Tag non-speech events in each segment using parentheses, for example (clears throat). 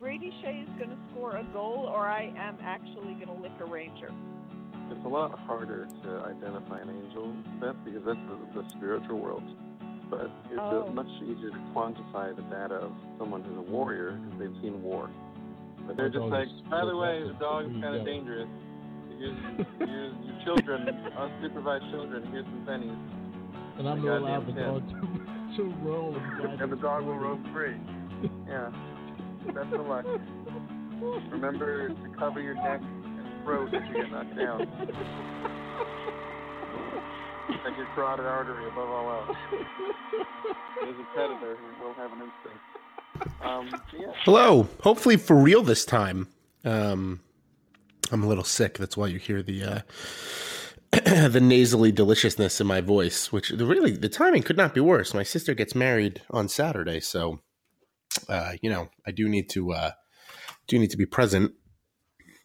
Brady Skjei is going to score a goal, or I am actually going to lick a Ranger. It's a lot harder to identify an angel, Beth, because that's the, the spiritual world. But it's Oh. much easier to quantify the data of someone who's a warrior because they've seen war. But they're just dog like, by the way, the dog is kind of dog." dangerous. Here's (laughs) your, your children, unsupervised children. Here's some pennies, And I'm My gonna allow the dog to, (laughs) to roll inside. and the dog will roam free. (laughs) Yeah, best of luck. Remember to cover your neck and throat if you get knocked down. Like your carotid artery above all else. There's a predator who will have an instinct. Um, yeah. Hello. Hopefully for real this time. Um, I'm a little sick. That's why you hear the uh, (clears throat) the nasally deliciousness in my voice. Which really the timing could not be worse. My sister gets married on Saturday, so uh, you know I do need to uh, do need to be present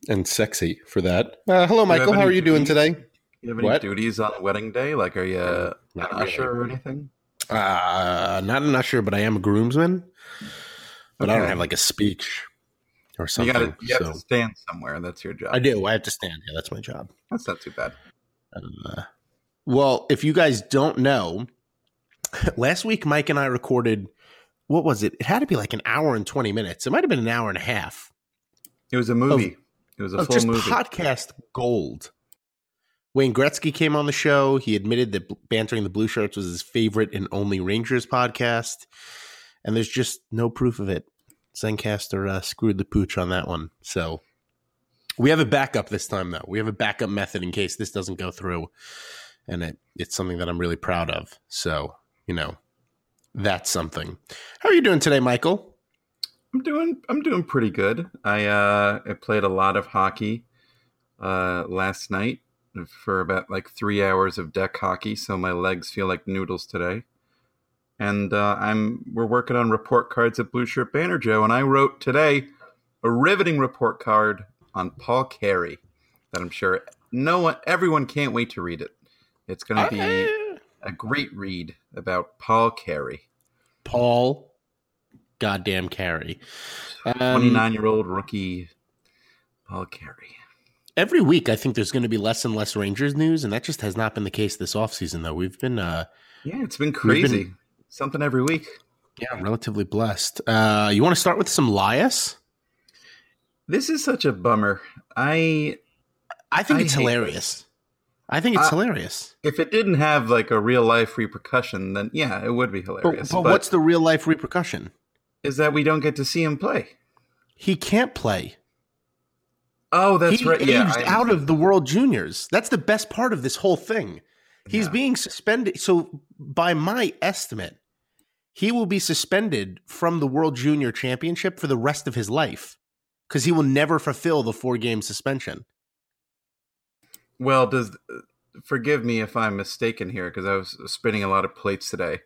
and sexy for that. Uh, hello, Michael. How are you doing duties? today? You have any What? duties on wedding day? Like, are you uh, an Not usher or anything? Uh, not an usher, but I am a groomsman. But I don't have like a speech or You something. got to you have to stand somewhere. That's your job. I do. I have to stand. Yeah, that's my job. That's not too bad. Uh, well, if you guys don't know, (laughs) last week Mike and I recorded. What was it? It had to be like an hour and twenty minutes. It might have been an hour and a half It was a movie. it was a full movie. podcast gold. Wayne Gretzky came on the show. He admitted that bantering the blue shirts was his favorite and only Rangers podcast, and there's just no proof of it. Zencastr uh, screwed the pooch on that one. So we have a backup this time, though. We have a backup method in case this doesn't go through, and it, it's something that I'm really proud of. So you know, that's something. How are you doing today, Michael? I'm doing I'm doing pretty good. I uh I played a lot of hockey uh last night for about like 3 hours of deck hockey, so my legs feel like noodles today. And uh, I'm we're working on report cards at Blue Shirt Banter Joe and I wrote today a riveting report card on Paul Carey that I'm sure no one everyone can't wait to read it. It's going to be a great read about Paul Carey. Paul, goddamn Carey. Um, 29 year old rookie Paul Carey. every week I think there's going to be less and less Rangers news, and that just has not been the case this offseason, though. We've been, uh, Yeah, it's been crazy. been- Something every week. yeah, relatively blessed. Uh, you want to start with some Lias? This is such a bummer. I I think I it's hilarious. I think it's I- hilarious. if it didn't have like a real life repercussion, then yeah, it would be But, hilarious. but what's the real life repercussion? is that we don't get to see him play? He can't play. Oh, that's he right. aged Yeah, I- out of the World Juniors. That's the best part of this whole thing. He's Yeah. being suspended. So, by my estimate, he will be suspended from the World Junior Championship for the rest of his life because he will never fulfill the four game suspension. Well, does forgive me if I'm mistaken here because I was spinning a lot of plates today.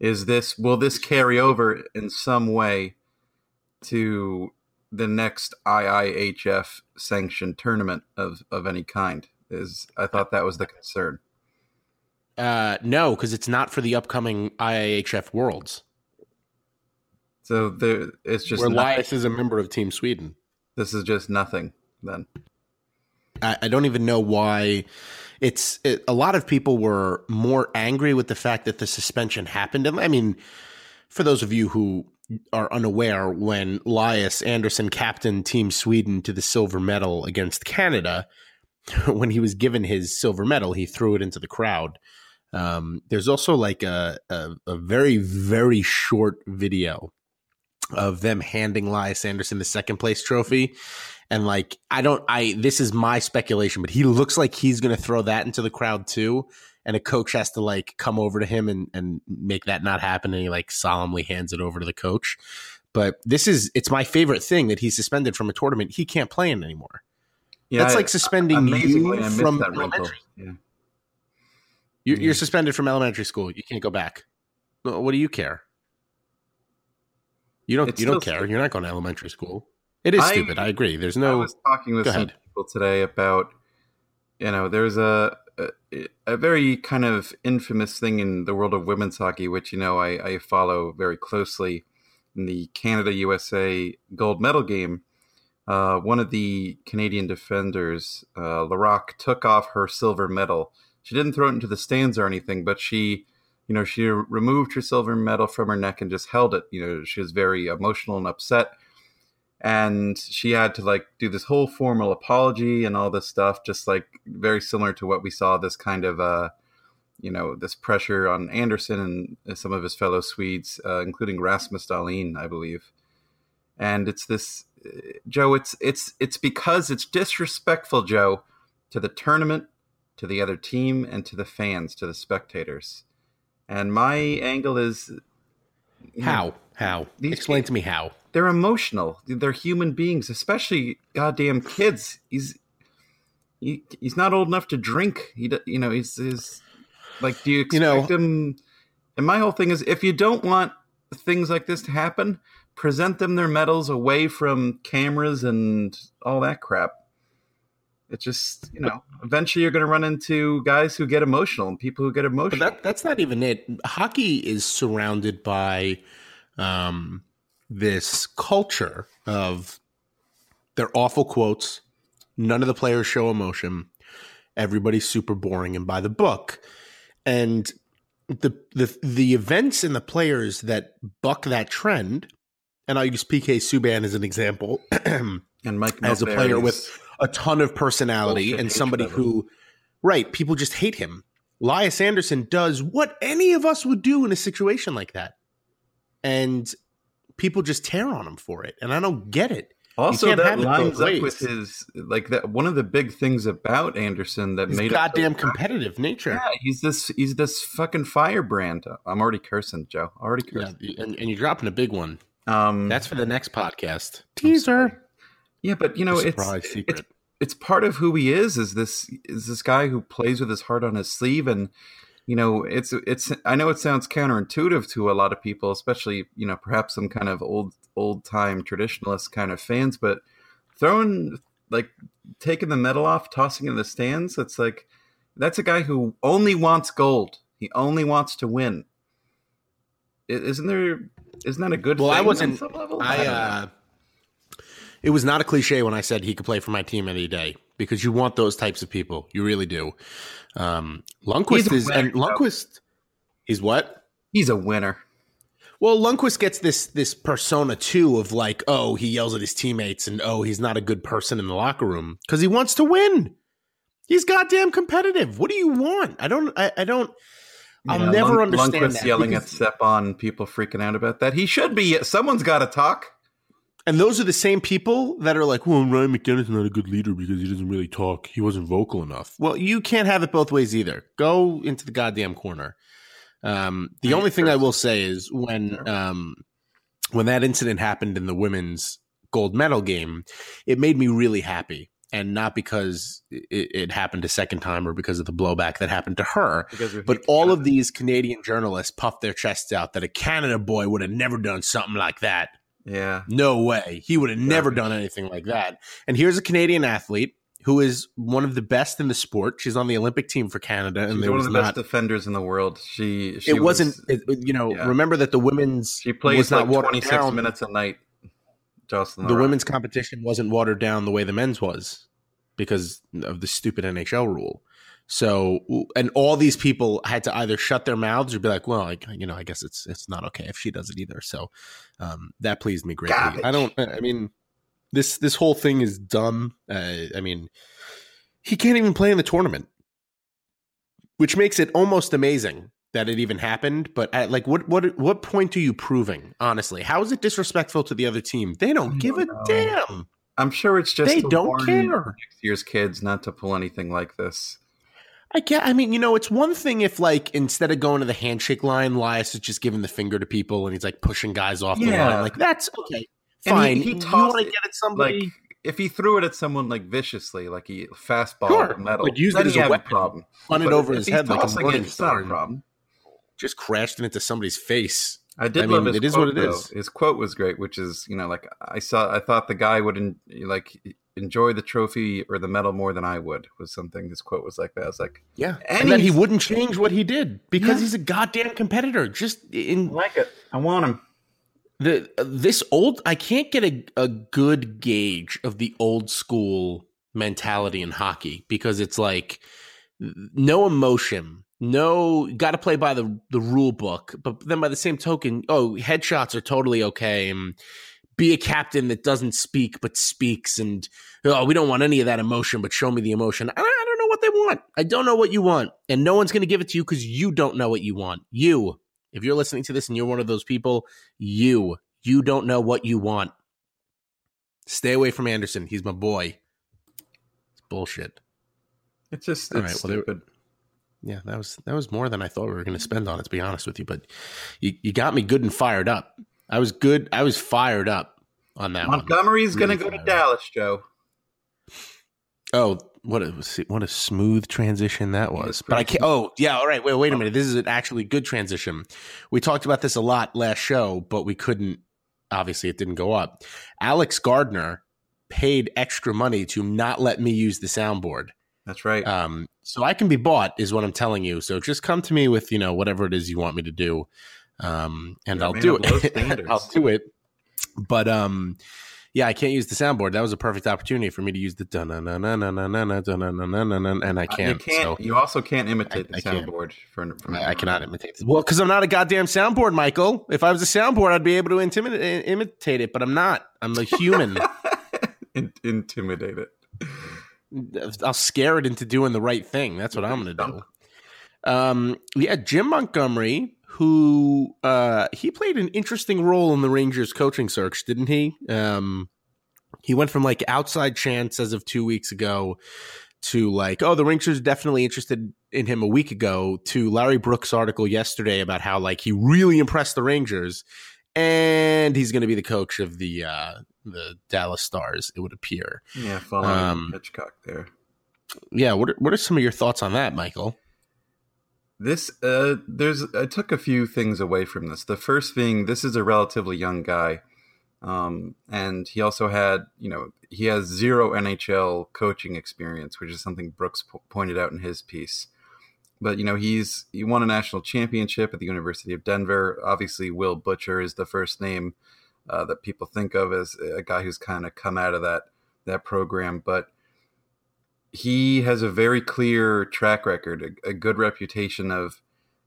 Is this will this carry over in some way to the next IIHF sanctioned tournament of of any kind? Is I thought that was the concern. Uh, no, because it's not for the upcoming IIHF Worlds, So there, it's just where not- Lias is a member of Team Sweden. this is just nothing. Then I, I don't even know why. It's it, a lot of people were more angry with the fact that the suspension happened. And I mean, for those of you who are unaware, when Lias Andersson captained Team Sweden to the silver medal against Canada, (laughs) when he was given his silver medal, he threw it into the crowd. Um, there's also like a, a a very very short video of them handing Lias Andersson the second place trophy. And like, I don't, I, this is my speculation, but he looks like he's going to throw that into the crowd too. And a coach has to like come over to him and, and make that not happen. And he like solemnly hands it over to the coach. But this is, it's my favorite thing that he's suspended from a tournament he can't play in anymore. yeah, That's I- like suspending you from elementary. Yeah. You're, you're suspended from elementary school. You can't go back. What do you care? You don't. It's you don't care. You're not going to elementary school. It is I- stupid. I agree. There's no. I was talking with Go some ahead. people today about, you know, there's a, a a very kind of infamous thing in the world of women's hockey, which you know I, I follow very closely, in the Canada USA gold medal game, uh, one of the Canadian defenders, uh, Larocque, took off her silver medal. She didn't throw it into the stands or anything, but she, you know, she removed her silver medal from her neck and just held it. You know, she was very emotional and upset. And she had to like do this whole formal apology and all this stuff, just like very similar to what we saw this kind of, uh, you know, this pressure on Andersson and some of his fellow Swedes, uh, including Rasmus Dahlin, I believe. And it's this, Joe. It's it's it's because it's disrespectful, Joe, to the tournament, to the other team, and to the fans, to the spectators. And my angle is how how explain to me how they're emotional. They're human beings, especially goddamn kids. He's he, he's not old enough to drink. He you know he's, he's like do you expect you know, him? And my whole thing is if you don't want things like this to happen, present them their medals away from cameras and all that crap. It's just you know, eventually you're going to run into guys who get emotional and people who get emotional. But that, that's not even it. Hockey is surrounded by um, this culture of they're awful quotes. None of the players show emotion. Everybody's super boring and by the book. And the the the events and the players that buck that trend and I'll use PK Subban as an example, (clears throat) and Mike as a player with a ton of personality and somebody who, right, people just hate him. Lias Andersson does what any of us would do in a situation like that, and people just tear on him for it, and I don't get it. Also, that lines up with his like that. One of the big things about Andersson that his made goddamn so competitive nature. Yeah, he's this he's this fucking firebrand. I'm already cursing, Joe. Already cursing. Yeah, and, and you're dropping a big one. Um, That's for the next podcast. Teaser. Yeah, but you know, it's, it's it's part of who he is. Is this is this guy who plays with his heart on his sleeve, and you know, it's it's. I know it sounds counterintuitive to a lot of people, especially you know, perhaps some kind of old old time traditionalist kind of fans, but throwing like taking the medal off, tossing it in the stands. It's like that's a guy who only wants gold. He only wants to win. Isn't there isn't that a good? Well, I wasn't. I, uh, it was not a cliche when I said he could play for my team any day because you want those types of people. You really do. Um, Lundqvist is winner, and Lundqvist is what? He's a winner. Well, Lundqvist gets this this persona too of like, oh, he yells at his teammates and oh, he's not a good person in the locker room because he wants to win. He's goddamn competitive. What do you want? I don't. I, I don't. I'll yeah, never Lund- understand Lundqvist that. yelling because... at Stepan, people freaking out about that. He should be. Someone's got to talk. And those are the same people that are like, well, Ryan McDonagh's not a good leader because he doesn't really talk. He wasn't vocal enough. Well, you can't have it both ways either. Go into the goddamn corner. Um, the only thing I will say is when um, when that incident happened in the women's gold medal game, it made me really happy and not because it, it, happened a second time or because of the blowback that happened to her. But all of these Canadian journalists puffed their chests out that a Canada boy would have never done something like that. Yeah. No way. He would have never done anything like that. And here's a Canadian athlete who is one of the best in the sport. She's on the Olympic team for Canada, and She's there one was of the not, best defenders in the world. She, she it was, wasn't. It, you know, yeah. remember that the women's she plays like twenty six minutes a night. Jocelyne, the women's competition wasn't watered down the way the men's was because of the stupid NHL rule. So, and all these people had to either shut their mouths or be like, "Well, like, you know, I guess it's it's not okay if she does it either." So, um, that pleased me greatly. Garbage. I don't. I mean, this this whole thing is dumb. Uh, I mean, he can't even play in the tournament, which makes it almost amazing that it even happened. But at, like, what what what point are you proving? Honestly, how is it disrespectful to the other team? They don't give a know. damn. I'm sure it's just they don't care. Next year's kids not to pull anything like this. I get. I mean, you know, it's one thing if like instead of going to the handshake line, Lias is just giving the finger to people and he's like pushing guys off yeah. the line. Like that's okay, fine. He, he you want to get at somebody. Like, if he threw it at someone like viciously, like he fastball sure. metal, but use it as a weapon. A problem. Run it over his head like a morning star. problem. Just crashed it into somebody's face. I did I love mean, his it quote, is what it though. is. His quote was great, which is you know like I saw I thought the guy would not like enjoy the trophy or the medal more than I would was something his quote was like that. I was like, yeah, and, and then he wouldn't change what he did because yeah. he's a goddamn competitor. Just in I like it, I want him. the uh, this old I can't get a, a good gauge of the old school mentality in hockey because it's like no emotion, no got to play by the the rule book, but then by the same token, oh, headshots are totally okay and be a captain that doesn't speak but speaks and oh, we don't want any of that emotion, but show me the emotion. I, I don't know what they want. I don't know what you want, and no one's going to give it to you because you don't know what you want. You if you're listening to this and you're one of those people, you, you don't know what you want. Stay away from Andersson. He's my boy. It's bullshit. It's just All it's right, well, stupid. Yeah, that was that was more than I thought we were going to spend on it. To be honest with you, but you, you got me good and fired up. I was good. I was fired up on that. Montgomery's Really going to go to fired up. Dallas, Joe. Oh, what a what a smooth transition that was. But I can't. Oh, yeah. All right. Wait, wait a minute. This is an actually good transition. We talked about this a lot last show, but we couldn't. Obviously, it didn't go up. Alex Gardner paid extra money to not let me use the soundboard. That's right. Um, so I can be bought, is what I'm telling you. So just come to me with you know whatever it is you want me to do, um, and You're I'll do it. (laughs) I'll do it. But um, yeah, I can't use the soundboard. That was a perfect opportunity for me to use the dun na na na na na na na na na na na and I can't. you can't. so You also can't imitate I- the soundboard for. from I, I cannot imitate this. Well, because I'm not a goddamn soundboard, Michael. If I was a soundboard, I'd be able to intimidate, imitate it, but I'm not. I'm a human. In- intimidate it. I'll scare it into doing the right thing. That's what I'm going to do. Um, yeah, Jim Montgomery, who uh, he played an interesting role in the Rangers coaching search, didn't he? Um, he went from like outside chance as of two weeks ago to like, oh, the Rangers are definitely interested in him a week ago to Larry Brooks' article yesterday about how like he really impressed the Rangers and he's going to be the coach of the uh, the Dallas Stars. It would appear. Yeah, following Um, Hitchcock there. Yeah. What are, what are some of your thoughts on that, Michael? This uh there's I took a few things away from this. The first being this is a relatively young guy. Um and he also had, you know, he has zero NHL coaching experience, which is something Brooks po- pointed out in his piece. But you know, he's he won a national championship at the University of Denver. Obviously, Will Butcher is the first name uh, that people think of as a guy who's kind of come out of that that program, but he has a very clear track record, a, a good reputation of,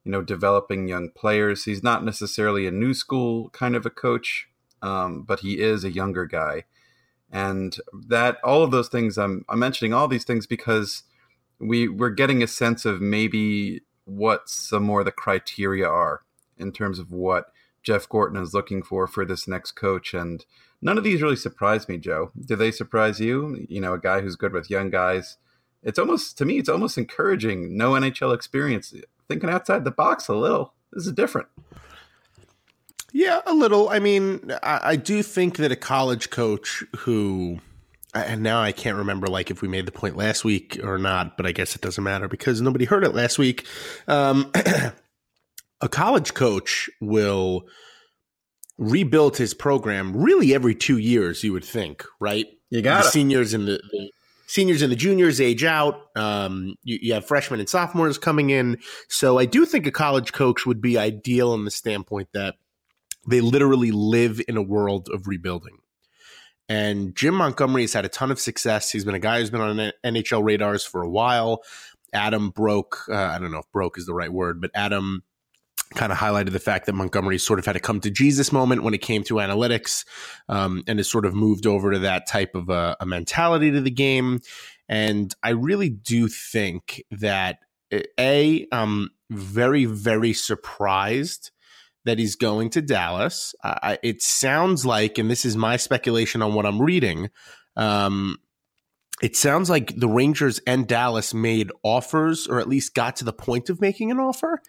you know, developing young players. He's not necessarily a new school kind of a coach, um, but he is a younger guy, and that all of those things. I'm I'm mentioning all these things because we we're getting a sense of maybe what some more of the criteria are in terms of what Jeff Gorton is looking for for this next coach, and none of these really surprise me, Joe. Do they surprise you? You know, a guy who's good with young guys. It's almost to me, it's almost encouraging. No NHL experience, thinking outside the box a little. This is different. Yeah, a little. I mean, I, I do think that a college coach who, and now I can't remember like if we made the point last week or not, but I guess it doesn't matter because nobody heard it last week. Um, (clears throat) a college coach will rebuild his program really every two years. You would think, right? You the seniors and the, the seniors and the juniors age out. Um, you, you have freshmen and sophomores coming in. So I do think a college coach would be ideal in the standpoint that they literally live in a world of rebuilding. And Jim Montgomery has had a ton of success. He's been a guy who's been on NHL radars for a while. Adam broke, uh, I don't know if broke is the right word, but Adam kind of highlighted the fact that Montgomery sort of had a come to Jesus moment when it came to analytics um, and has sort of moved over to that type of a, a mentality to the game. And I really do think that, A, I'm very, very surprised that he's going to Dallas. Uh, it sounds like, and this is my speculation on what I'm reading, um, it sounds like the Rangers and Dallas made offers, or at least got to the point of making an offer.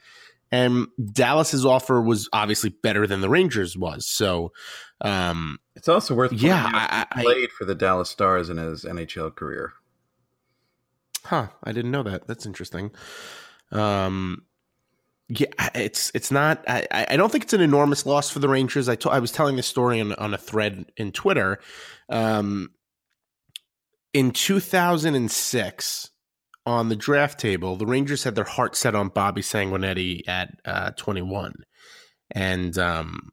And Dallas's offer was obviously better than the Rangers was. So, um, it's also worth yeah, I, I, played for the Dallas Stars in his NHL career. Huh? I didn't know that. That's interesting. Um, yeah, it's it's not. I, I don't think it's an enormous loss for the Rangers. I, to, I was telling this story on, on a thread in Twitter. Um, in 2006, on the draft table, the Rangers had their heart set on Bobby Sanguinetti at uh, 21, and um,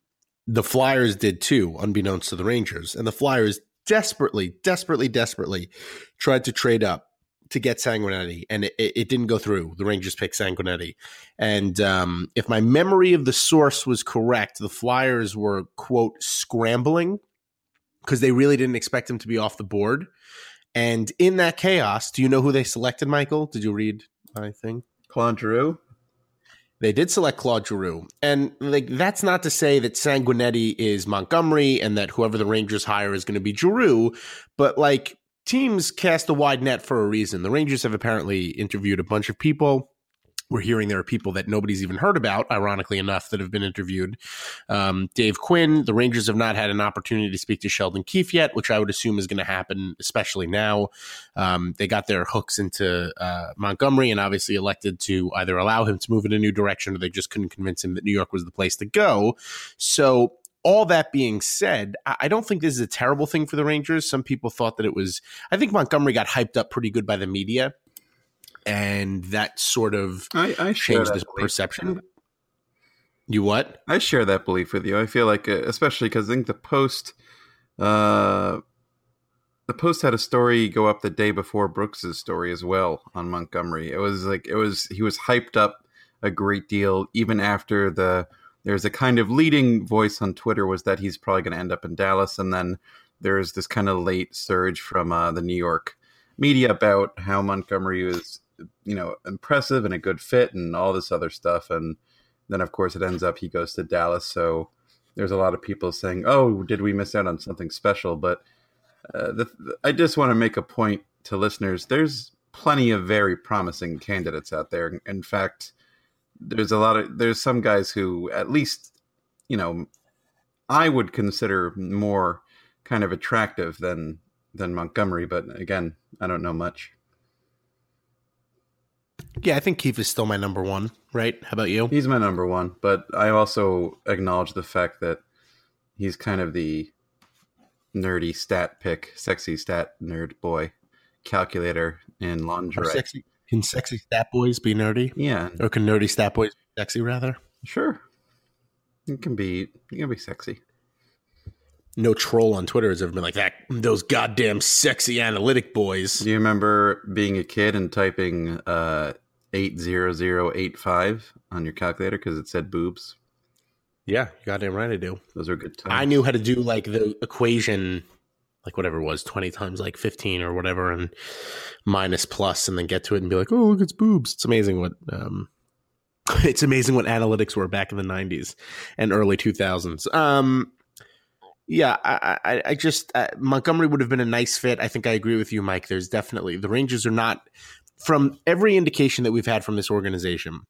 the Flyers did too, unbeknownst to the Rangers. And the Flyers desperately, desperately, desperately tried to trade up to get Sanguinetti, and it, it didn't go through. The Rangers picked Sanguinetti. And um, if my memory of the source was correct, the Flyers were, quote, scrambling because they really didn't expect him to be off the board. And in that chaos, do you know who they selected, Michael? Did you read my thing? Claude Giroux. They did select Claude Giroux. And like that's not to say that Sanguinetti is Montgomery and that whoever the Rangers hire is going to be Giroux, but like teams cast a wide net for a reason. The Rangers have apparently interviewed a bunch of people we're hearing there are people that nobody's even heard about, ironically enough, that have been interviewed. Um, Dave Quinn, the Rangers have not had an opportunity to speak to Sheldon Keefe yet, which I would assume is going to happen, especially now. Um, they got their hooks into uh, Montgomery and obviously elected to either allow him to move in a new direction or they just couldn't convince him that New York was the place to go. So all that being said, I don't think this is a terrible thing for the Rangers. Some people thought that it was. I think Montgomery got hyped up pretty good by the media and that sort of I, I changed the perception. You what? I share that belief with you. I feel like, uh, especially because I think the post, uh, the post had a story go up the day before Brooks's story as well on Montgomery. It was like it was he was hyped up a great deal even after the there's a kind of leading voice on Twitter was that he's probably going to end up in Dallas, and then there's this kind of late surge from uh, the New York media about how Montgomery was you know impressive and a good fit and all this other stuff. And then of course it ends up he goes to Dallas. So there's a lot of people saying oh did we miss out on something special? But uh, the, the, I just want to make a point to listeners. There's plenty of very promising candidates out there. In fact there's a lot of there's some guys who at least you know I would consider more kind of attractive than than Montgomery. But again I don't know much yeah, I think Keefe is still my number one, right? How about you? He's my number one, but I also acknowledge the fact that he's kind of the nerdy stat pick, sexy stat nerd boy calculator in lingerie. Sexy, can sexy stat boys be nerdy? Yeah. Or can nerdy stat boys be sexy rather? Sure. It can be it can be sexy. No troll on Twitter has ever been like that. Those goddamn sexy analytic boys. Do you remember being a kid and typing uh, eight zero zero eight five on your calculator because it said boobs? Yeah, goddamn right I do. Those are good times. I knew how to do like the equation, like whatever it was, twenty times like fifteen or whatever, and minus plus, and then get to it and be like, oh look, it's boobs. It's amazing what um, (laughs) it's amazing what analytics were back in the '90s and early 2000s. Um, yeah, I, I, I just uh, Montgomery would have been a nice fit. I think I agree with you, Mike. There's definitely the Rangers are not from every indication that we've had from this organization,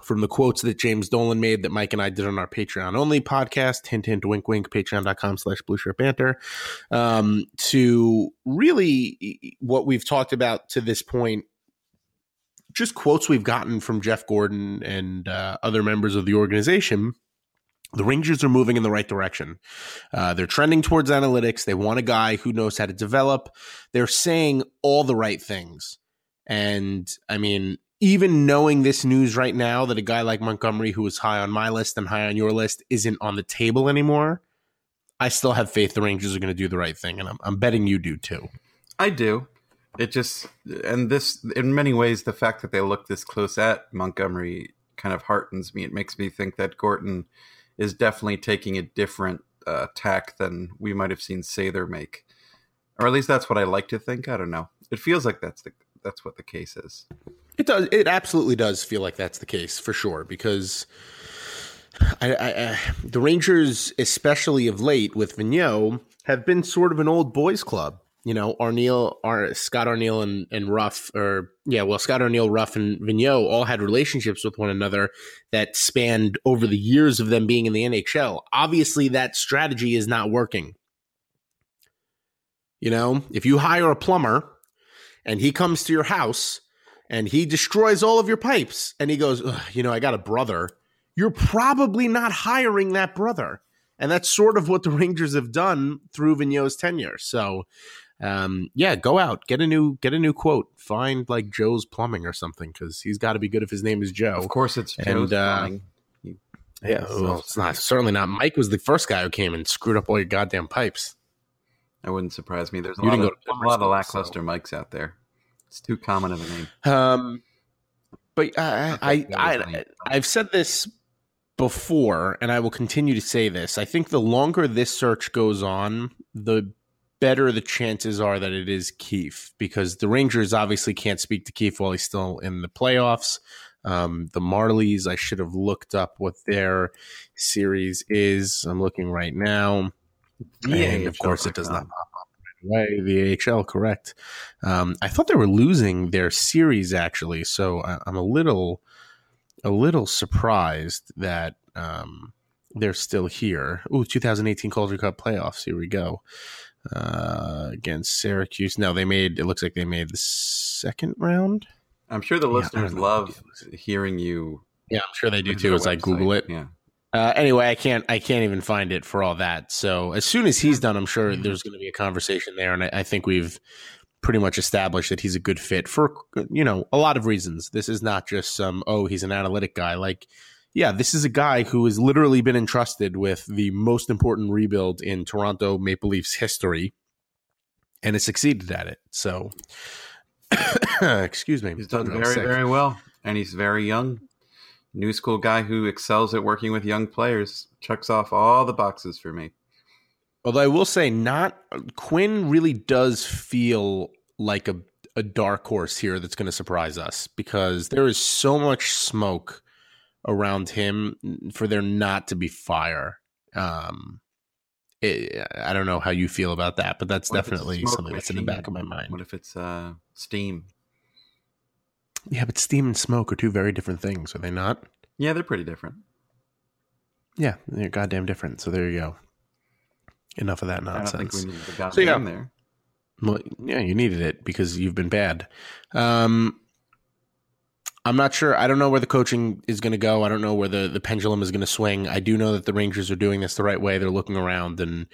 from the quotes that James Dolan made that Mike and I did on our Patreon only podcast, hint, hint, wink, wink, patreon.com slash blue shirt banter, um, to really what we've talked about to this point, just quotes we've gotten from Jeff Gorton and uh, other members of the organization the Rangers are moving in the right direction. Uh, they're trending towards analytics. They want a guy who knows how to develop. They're saying all the right things. And I mean, even knowing this news right now that a guy like Montgomery, who was high on my list and high on your list, isn't on the table anymore, I still have faith the Rangers are going to do the right thing. And I'm, I'm betting you do too. I do. It just, and this, in many ways, the fact that they look this close at Montgomery kind of heartens me. It makes me think that Gorton is definitely taking a different uh, tack than we might have seen Sather make, or at least that's what I like to think. I don't know. It feels like that's the that's what the case is. It does. It absolutely does feel like that's the case for sure because. I, I, I, the Rangers, especially of late with Vigneault, have been sort of an old boys club you know, Arniel, Ar- Scott Arniel and, and Ruff, or yeah, well, Scott Arniel, Ruff, and Vigneault all had relationships with one another that spanned over the years of them being in the NHL. Obviously, that strategy is not working. You know, if you hire a plumber and he comes to your house and he destroys all of your pipes and he goes, you know, I got a brother, you're probably not hiring that brother. And that's sort of what the (laughs) Rangers have done through Vigneault's tenure. So, um, yeah, go out, get a new get a new quote. Find like Joe's Plumbing or something because he's got to be good if his name is Joe. Of course, it's Joe's and, uh, Plumbing. Yeah, well, it's not certainly not. Mike was the first guy who came and screwed up all your goddamn pipes. That wouldn't surprise me. There's a lot, of, there's a summer lot of lackluster so- mics out there. It's too common of a name. Um, but I, I, I, I, I've said this before, and I will continue to say this. I think the longer this search goes on, the better the chances are that it is Keefe, because the Rangers obviously can't speak to Keefe while he's still in the playoffs. Um, the Marlies, I should have looked up what their series is. I'm looking right now. and of course, it does not pop up right away. The AHL, correct. Um, I thought they were losing their series actually, so I, I'm a little, a little surprised that um, they're still here. Ooh, 2018 Calder Cup playoffs. Here we go. Uh, against Syracuse. No, they made. It looks like they made the second round. I'm sure the Yeah, listeners know. love hearing you. Yeah, I'm sure they do too. As I. Google it. Yeah. Uh, anyway, I can't. I can't even find it for all that. So as soon as he's done, I'm sure there's going to be a conversation there, and I, I think we've pretty much established that he's a good fit for you know a lot of reasons. This is not just some oh he's an analytic guy. Like, yeah, this is a guy who has literally been entrusted with the most important rebuild in Toronto Maple Leafs history, and has succeeded at it. So, (coughs) excuse me, He's done very, sick. very well, and he's very young. New school guy who excels at working with young players. Checks off all the boxes for me. Although I will say, not Quinn really does feel like a a dark horse here that's going to surprise us because there is so much smoke around him for there not to be fire. Um, it, I don't know how you feel about that, but that's What if it's a definitely something that's in the back of my mind. What if it's uh, steam? Yeah, but steam and smoke are two very different things, are they not? Yeah, they're pretty different. Yeah, they're goddamn different. So there you go. Enough of that I don't nonsense. think we need the goddamn So, yeah. there. Well, yeah, you needed it because you've been bad. Um, I'm not sure. I don't know where the coaching is going to go. I don't know where the, the pendulum is going to swing. I do know that the Rangers are doing this the right way. They're looking around, and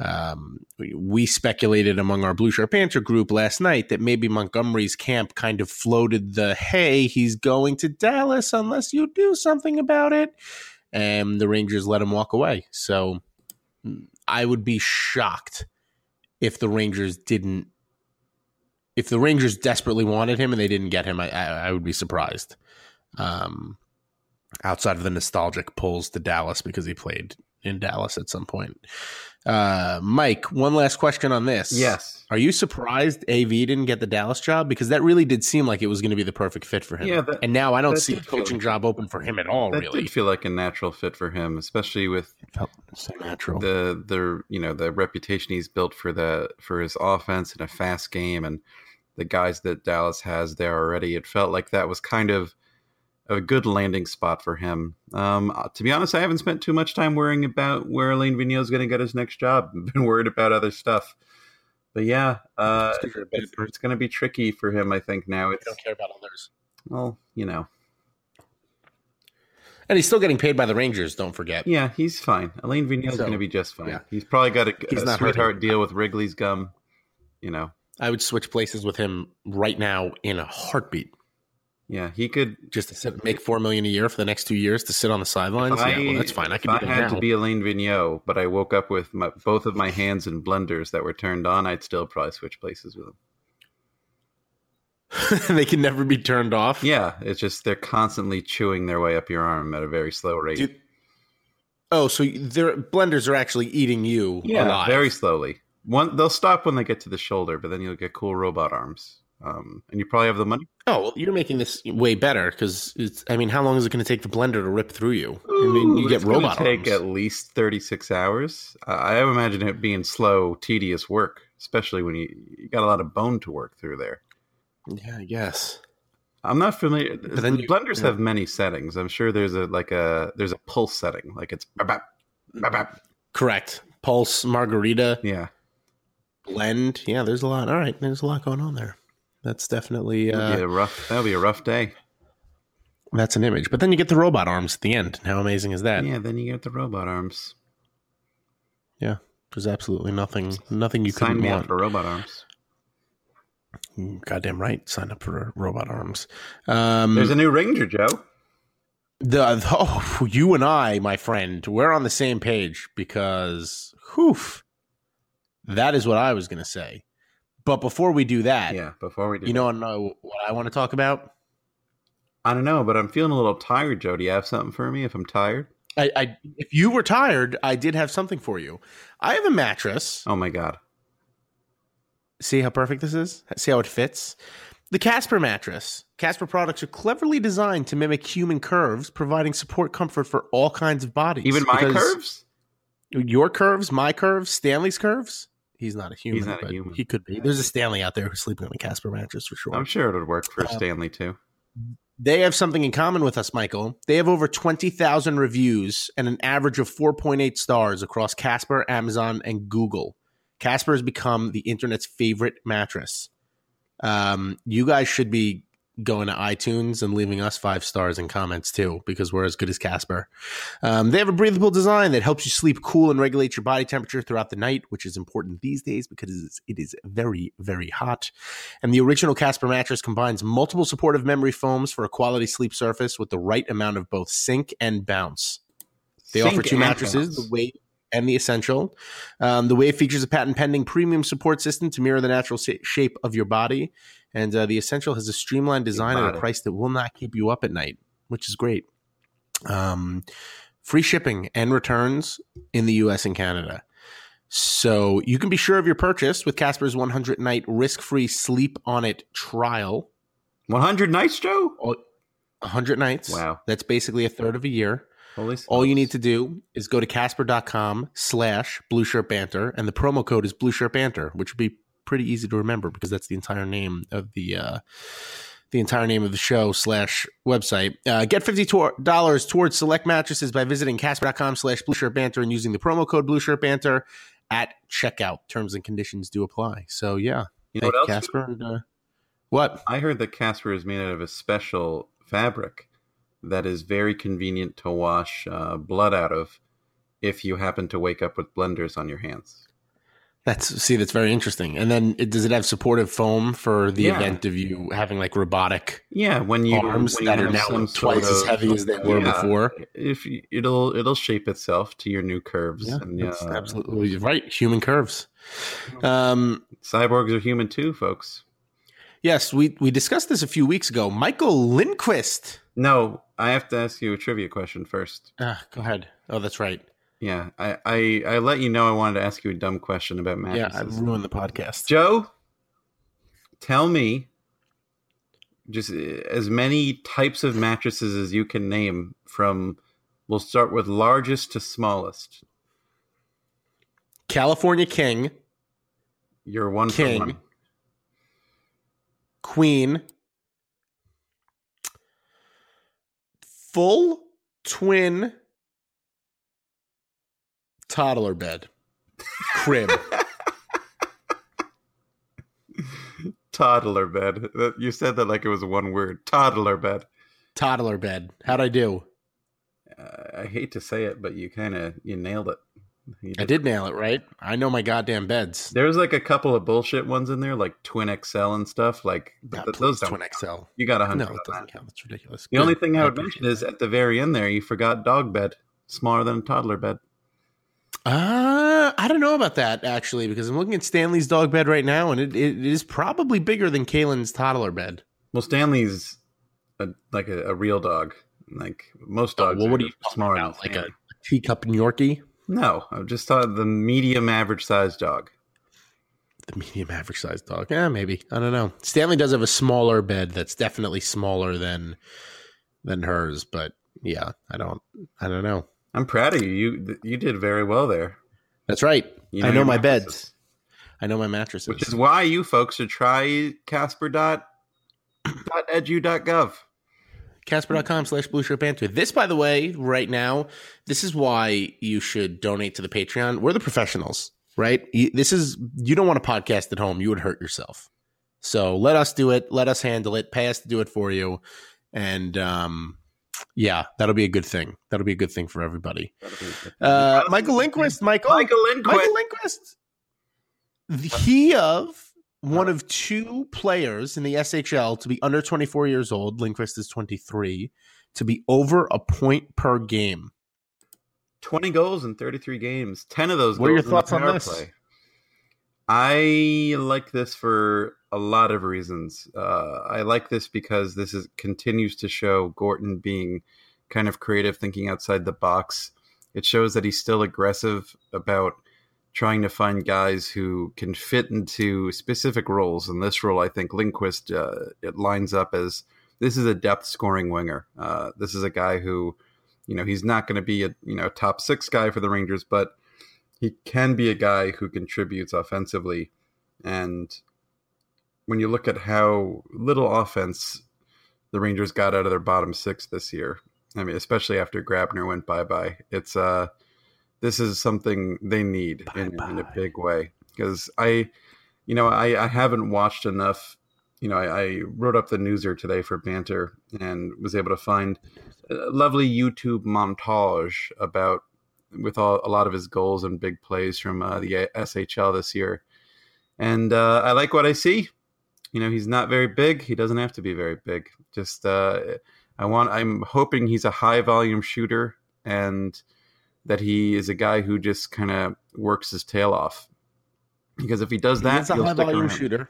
um, we- speculated among our Blue Shirt Banter group last night that maybe Montgomery's camp kind of floated the "Hey, he's going to Dallas unless you do something about it," and the Rangers let him walk away. So I would be shocked if the Rangers didn't if the Rangers desperately wanted him and they didn't get him, I, I, I would be surprised. Um, outside of the nostalgic pulls to Dallas because he played in Dallas at some point. Uh, Mike, one last question on this. Yes. Are you surprised AV didn't get the Dallas job? Because that really did seem like it was going to be the perfect fit for him. Yeah, that- and now I don't see a coaching job open for him at all, that really. did feel like a natural fit for him, especially with so natural. the the you know the reputation he's built for the for his offense and a fast game and the guys that Dallas has there already. It felt like that was kind of a good landing spot for him. Um, uh, to be honest, I haven't spent too much time worrying about where Alain Vigneault is going to get his next job. I've (laughs) been worried about other stuff. But yeah, uh, Because you're a bad it's, it's going to be tricky for him. I think now You it's don't care about others. well, you know, And he's still getting paid by the Rangers, don't forget. yeah, he's fine. Alain Vigneault is So, going to be just fine. yeah. He's probably got a, He's a not sweetheart hurting. deal with Wrigley's gum. You know, I would switch places with him right now in a heartbeat. yeah, he could Just to sit, make four million a year for the next two years to sit on the sidelines. If yeah, well, that's fine. I if can I do that had now. to be Alain Vigneault, but I woke up with my, both of my hands in blenders that were turned on. I'd still probably switch places with them. (laughs) they can never be turned off. Yeah, it's just they're constantly chewing their way up your arm at a very slow rate. Oh, so their blenders are actually eating you yeah, alive. very slowly. One, they'll stop when they get to the shoulder, but then you'll get cool robot arms. Um, and you probably have the money. Oh, well, you're making this way better because it's. I mean, how long is it going to take the blender to rip through you? I mean, you Ooh, get robot take arms. at least thirty six hours. Uh, I imagine it being slow, tedious work, especially when you you got a lot of bone to work through there. Yeah, I guess. I'm not familiar. But then the you- blenders yeah. have many settings. I'm sure there's a like a there's a pulse setting, like it's bap, bap, bap. Correct. Pulse, margarita, yeah. Blend. Yeah, there's a lot. All right, there's a lot going on there. That's definitely That'll be uh, a rough. That'll be a rough day. that's an image. But then you get the robot arms at the end. How amazing is that? yeah. Then you get the robot arms. Yeah, there's absolutely nothing, nothing you Sign couldn't me want. up for robot arms. Goddamn right. Sign up for robot arms. Um, There's a new Ranger, Joe. The, the- (laughs) oh, you and I, my friend, we're on the same page because, whew, that is what I was going to say. But before we do that, Yeah. Before we do, you that. know know uh, what I want to talk about? I don't know, but I'm feeling a little tired, Joe. Do you have something for me if I'm tired? I, I if you were tired, I did have something for you. I have a mattress. Oh my god. See how perfect this is? See how it fits? The Casper mattress. Casper products are cleverly designed to mimic human curves, providing support comfort for all kinds of bodies. Even my Because curves? Your curves, my curves, Stanley's curves. He's not a human. not a human. He could be. There's a Stanley out there who's sleeping on a Casper mattress for sure. I'm sure it would work for Um, Stanley too. They have something in common with us, Michael. They have over 20,000 reviews and an average of 4.8 stars across Casper, Amazon, and Google. Casper has become the internet's favorite mattress. Um, you guys should be going to iTunes and leaving us five stars and comments too, because we're as good as Casper. Um, they have a breathable design that helps you sleep cool and regulate your body temperature throughout the night, which is important these days because it is very, very hot. And the original Casper mattress combines multiple supportive memory foams for a quality sleep surface with the right amount of both sink and bounce. They offer two mattresses, the Wave and the Essential. Um, the Wave features a patent pending premium support system to mirror the natural sa- shape of your body. And uh, the Essential has a streamlined design at a price that will not keep you up at night, which is great. Um, free shipping and returns in the US and Canada. So you can be sure of your purchase with Casper's 100 night risk free sleep on it trial. 100 nights, Joe? 100 nights. Wow. That's basically a third of a year. All you need to do is go to casper.com slash blue shirt banter and the promo code is blue shirt banter, which would be pretty easy to remember because that's the entire name of the uh the entire name of the show slash website. Uh, get fifty dollars towards select mattresses by visiting casper.com slash blue shirt banter and using the promo code blue shirt banter at checkout. Terms and conditions do apply. So yeah. You know what else? Casper and uh, what? I heard that Casper is made out of a special fabric that is very convenient to wash uh, blood out of if you happen to wake up with blenders on your hands. That's see, that's very interesting. And then it, does it have supportive foam for the Yeah. event of you having like robotic Yeah, when you arms when you that are now twice as heavy as they were Yeah. before? If you, it'll it'll shape itself to your new curves. Yeah, and, that's uh, absolutely right. Human curves. Um, Cyborgs are human too, folks. yes, we we discussed this a few weeks ago. Michael Lindqvist. No, I have to ask you a trivia question first. Ah, go ahead. Oh, that's right. Yeah, I, I I let you know I wanted to ask you a dumb question about mattresses. Yeah. I ruined the podcast. Joe, tell me just uh, as many types of mattresses as you can name from we'll start with largest to smallest. California King, You're one King. for one. Queen, full twin toddler bed, crib. Toddler bed. You said that like it was one word. Toddler bed. toddler bed. How'd I do? Uh, I hate to say it, but you kind of you nailed it. I did nail it, right? I know my goddamn beds. There's like a couple of bullshit ones in there, like Twin XL and stuff. Like, God, th- those. Twin count. XL. You got a No, hundred. it on doesn't that. count. That's ridiculous. The only thing I would mention is at the very end there, you forgot dog bed, smaller than a toddler bed. Uh, I don't know about that actually because I'm looking at Stanley's dog bed right now, and it, it is probably bigger than Kaylin's toddler bed. Well, Stanley's a, like a, a real dog. Like most Oh, dogs, well, what are are you smaller about? than Like a teacup Yorkie, No, I just thought the medium average sized dog. the medium average sized dog. Yeah, maybe. I don't know. Stanley does have a smaller bed that's definitely smaller than than hers, but yeah, I don't. I don't know. I'm proud of you. You you did very well there. That's right. You I know my mattresses. beds. I know my mattresses. which is why you folks should try Casper dot dot edu dot gov. Casper.com slash blue shirt banter. This, by the way, right now, this is why you should donate to the Patreon. We're the professionals, right? This is, you don't want a podcast at home. You would hurt yourself. So let us do it. Let us handle it. Pay us to do it for you. And, um, yeah, that'll be a good thing. That'll be a good thing for everybody. Uh, Michael Lindqvist, Michael. Michael Lindqvist. Michael Lindqvist. He of one of two players in the SHL to be under 24 years old. Lindqvist is 23 to be over a point per game. 20 goals in 33 games. 10 of those What are your goals in the thoughts on this? play. I like this for a lot of reasons. Uh, I like this because this is continues to show Gorton being kind of creative, thinking outside the box. It shows that he's still aggressive about trying to find guys who can fit into specific roles. In this role, I think Lindqvist uh, it lines up as this is a depth scoring winger. Uh, this is a guy who, you know, he's not going to be a you know top six guy for the Rangers, but he can be a guy who contributes offensively. And when you look at how little offense the Rangers got out of their bottom six this year, I mean, especially after Grabner went bye bye, it's uh, this is something they need in, in a big way. Because I, you know, I, I haven't watched enough. You know, I, I wrote up the newser today for banter and was able to find a lovely YouTube montage about with all, a lot of his goals and big plays from uh, the SHL this year. And uh, I like what I see. You know, he's not very big. He doesn't have to be very big. Just uh, I want. I'm hoping he's a high volume shooter and that he is a guy who just kind of works his tail off. Because if he does that, He's a he'll high stick volume around. shooter.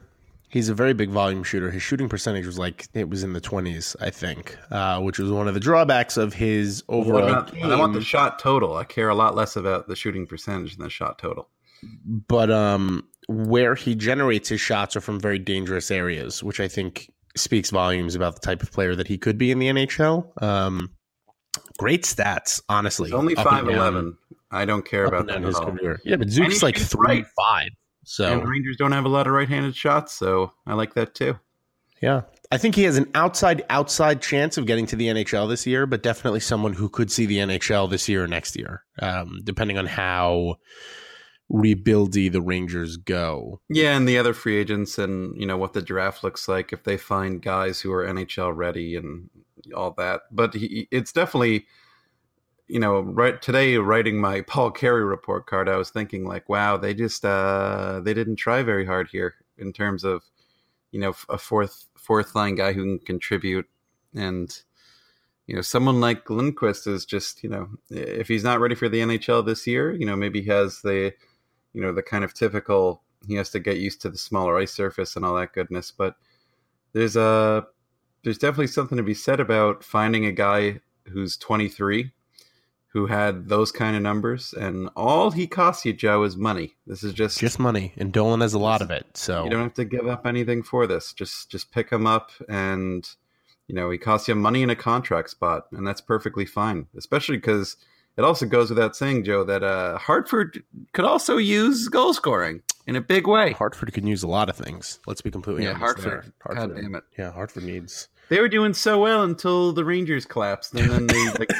He's a very big volume shooter. His shooting percentage was like it was in the 20s, I think, uh, which was one of the drawbacks of his overall about- game. I want the shot total. I care a lot less about the shooting percentage than the shot total. but um, where he generates his shots are from very dangerous areas, which I think speaks volumes about the type of player that he could be in the NHL. Um, great stats, honestly. He's only five eleven. I don't care about that his career. Yeah, but Zook's like three right. five. So And the Rangers don't have a lot of right-handed shots, so I like that too. Yeah. I think he has an outside outside chance of getting to the NHL this year, but definitely someone who could see the NHL this year or next year, um, depending on how rebuildy the Rangers go. Yeah, and the other free agents, and you know what the draft looks like if they find guys who are NHL ready and all that. But he, it's definitely, you know, right today writing my Paul Carey report card, I was thinking like, wow, they just uh, they didn't try very hard here in terms of, you know, a fourth fourth line guy who can contribute and. You know, someone like Lindqvist is just, you know, if he's not ready for the NHL this year, you know, maybe he has the, you know the kind of typical he has to get used to the smaller ice surface and all that goodness but there's a there's definitely something to be said about finding a guy who's 23 who had those kind of numbers and all he costs you joe is money this is just, Just money, and Dolan has a lot of it. So you don't have to give up anything for this just just pick him up and you know he costs you money in a contract spot and that's perfectly fine especially because it also goes without saying joe that uh hartford could also use goal scoring in a big way Hartford can use a lot of things. Let's be completely Yeah, honest. Hartford. there. God damn it. Yeah, Hartford needs. They were doing so well until the rangers collapsed and then they like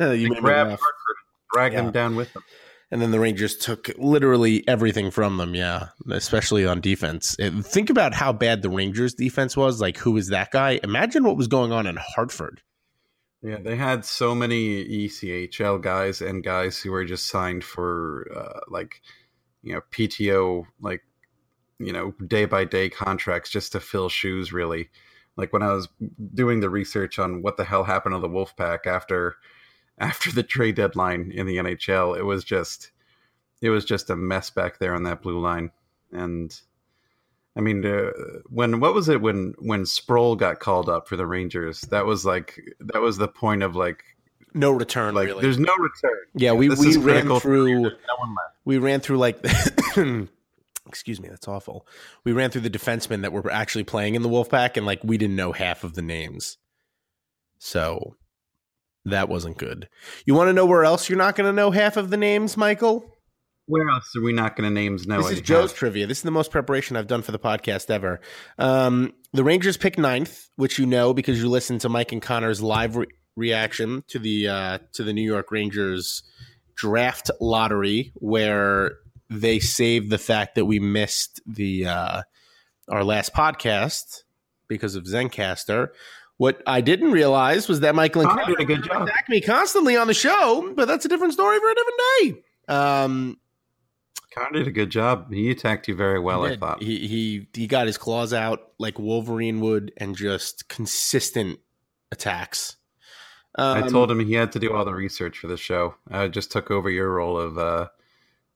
(laughs) you they grabbed hartford drag Yeah. them down with them And then the Rangers took literally everything from them, yeah, especially on defense. And think about how bad the Rangers defense was. Like, who is that guy? Imagine what was going on in Hartford. yeah they had so many echl guys and guys who were just signed for uh, like you know pto like you know day by day contracts just to fill shoes really like when i was doing the research on what the hell happened to the wolfpack after after the trade deadline in the nhl it was just it was just a mess back there on that blue line and i mean uh, when what was it when when sproul got called up for the rangers that was like that was the point of like No return, like really. there's no return yeah, we, we ran critical for the through. No one left We ran through like. (clears throat) excuse me, that's awful. We ran through the defensemen that were actually playing in the Wolfpack, and like we didn't know half of the names. So that wasn't good. You want to know where else you're not going to know half of the names, Michael? Where else are we not going to names know? this is Joe's trivia. This is the most preparation I've done for the podcast ever. Um, the Rangers pick ninth, which you know because you listened to Mike and Connor's live re- reaction to the uh, to the New York Rangers draft lottery, where they saved the fact that we missed the uh, our last podcast because of Zencastr. What I didn't realize was that Michael and Connor did a good job. attack me constantly on the show, but that's a different story for a different day. Um, Connor did a good job. He attacked you very well, I thought. he he he got his claws out like Wolverine would, and just consistent attacks. I Um, told him he had to do all the research for the show. I just took over your role of uh,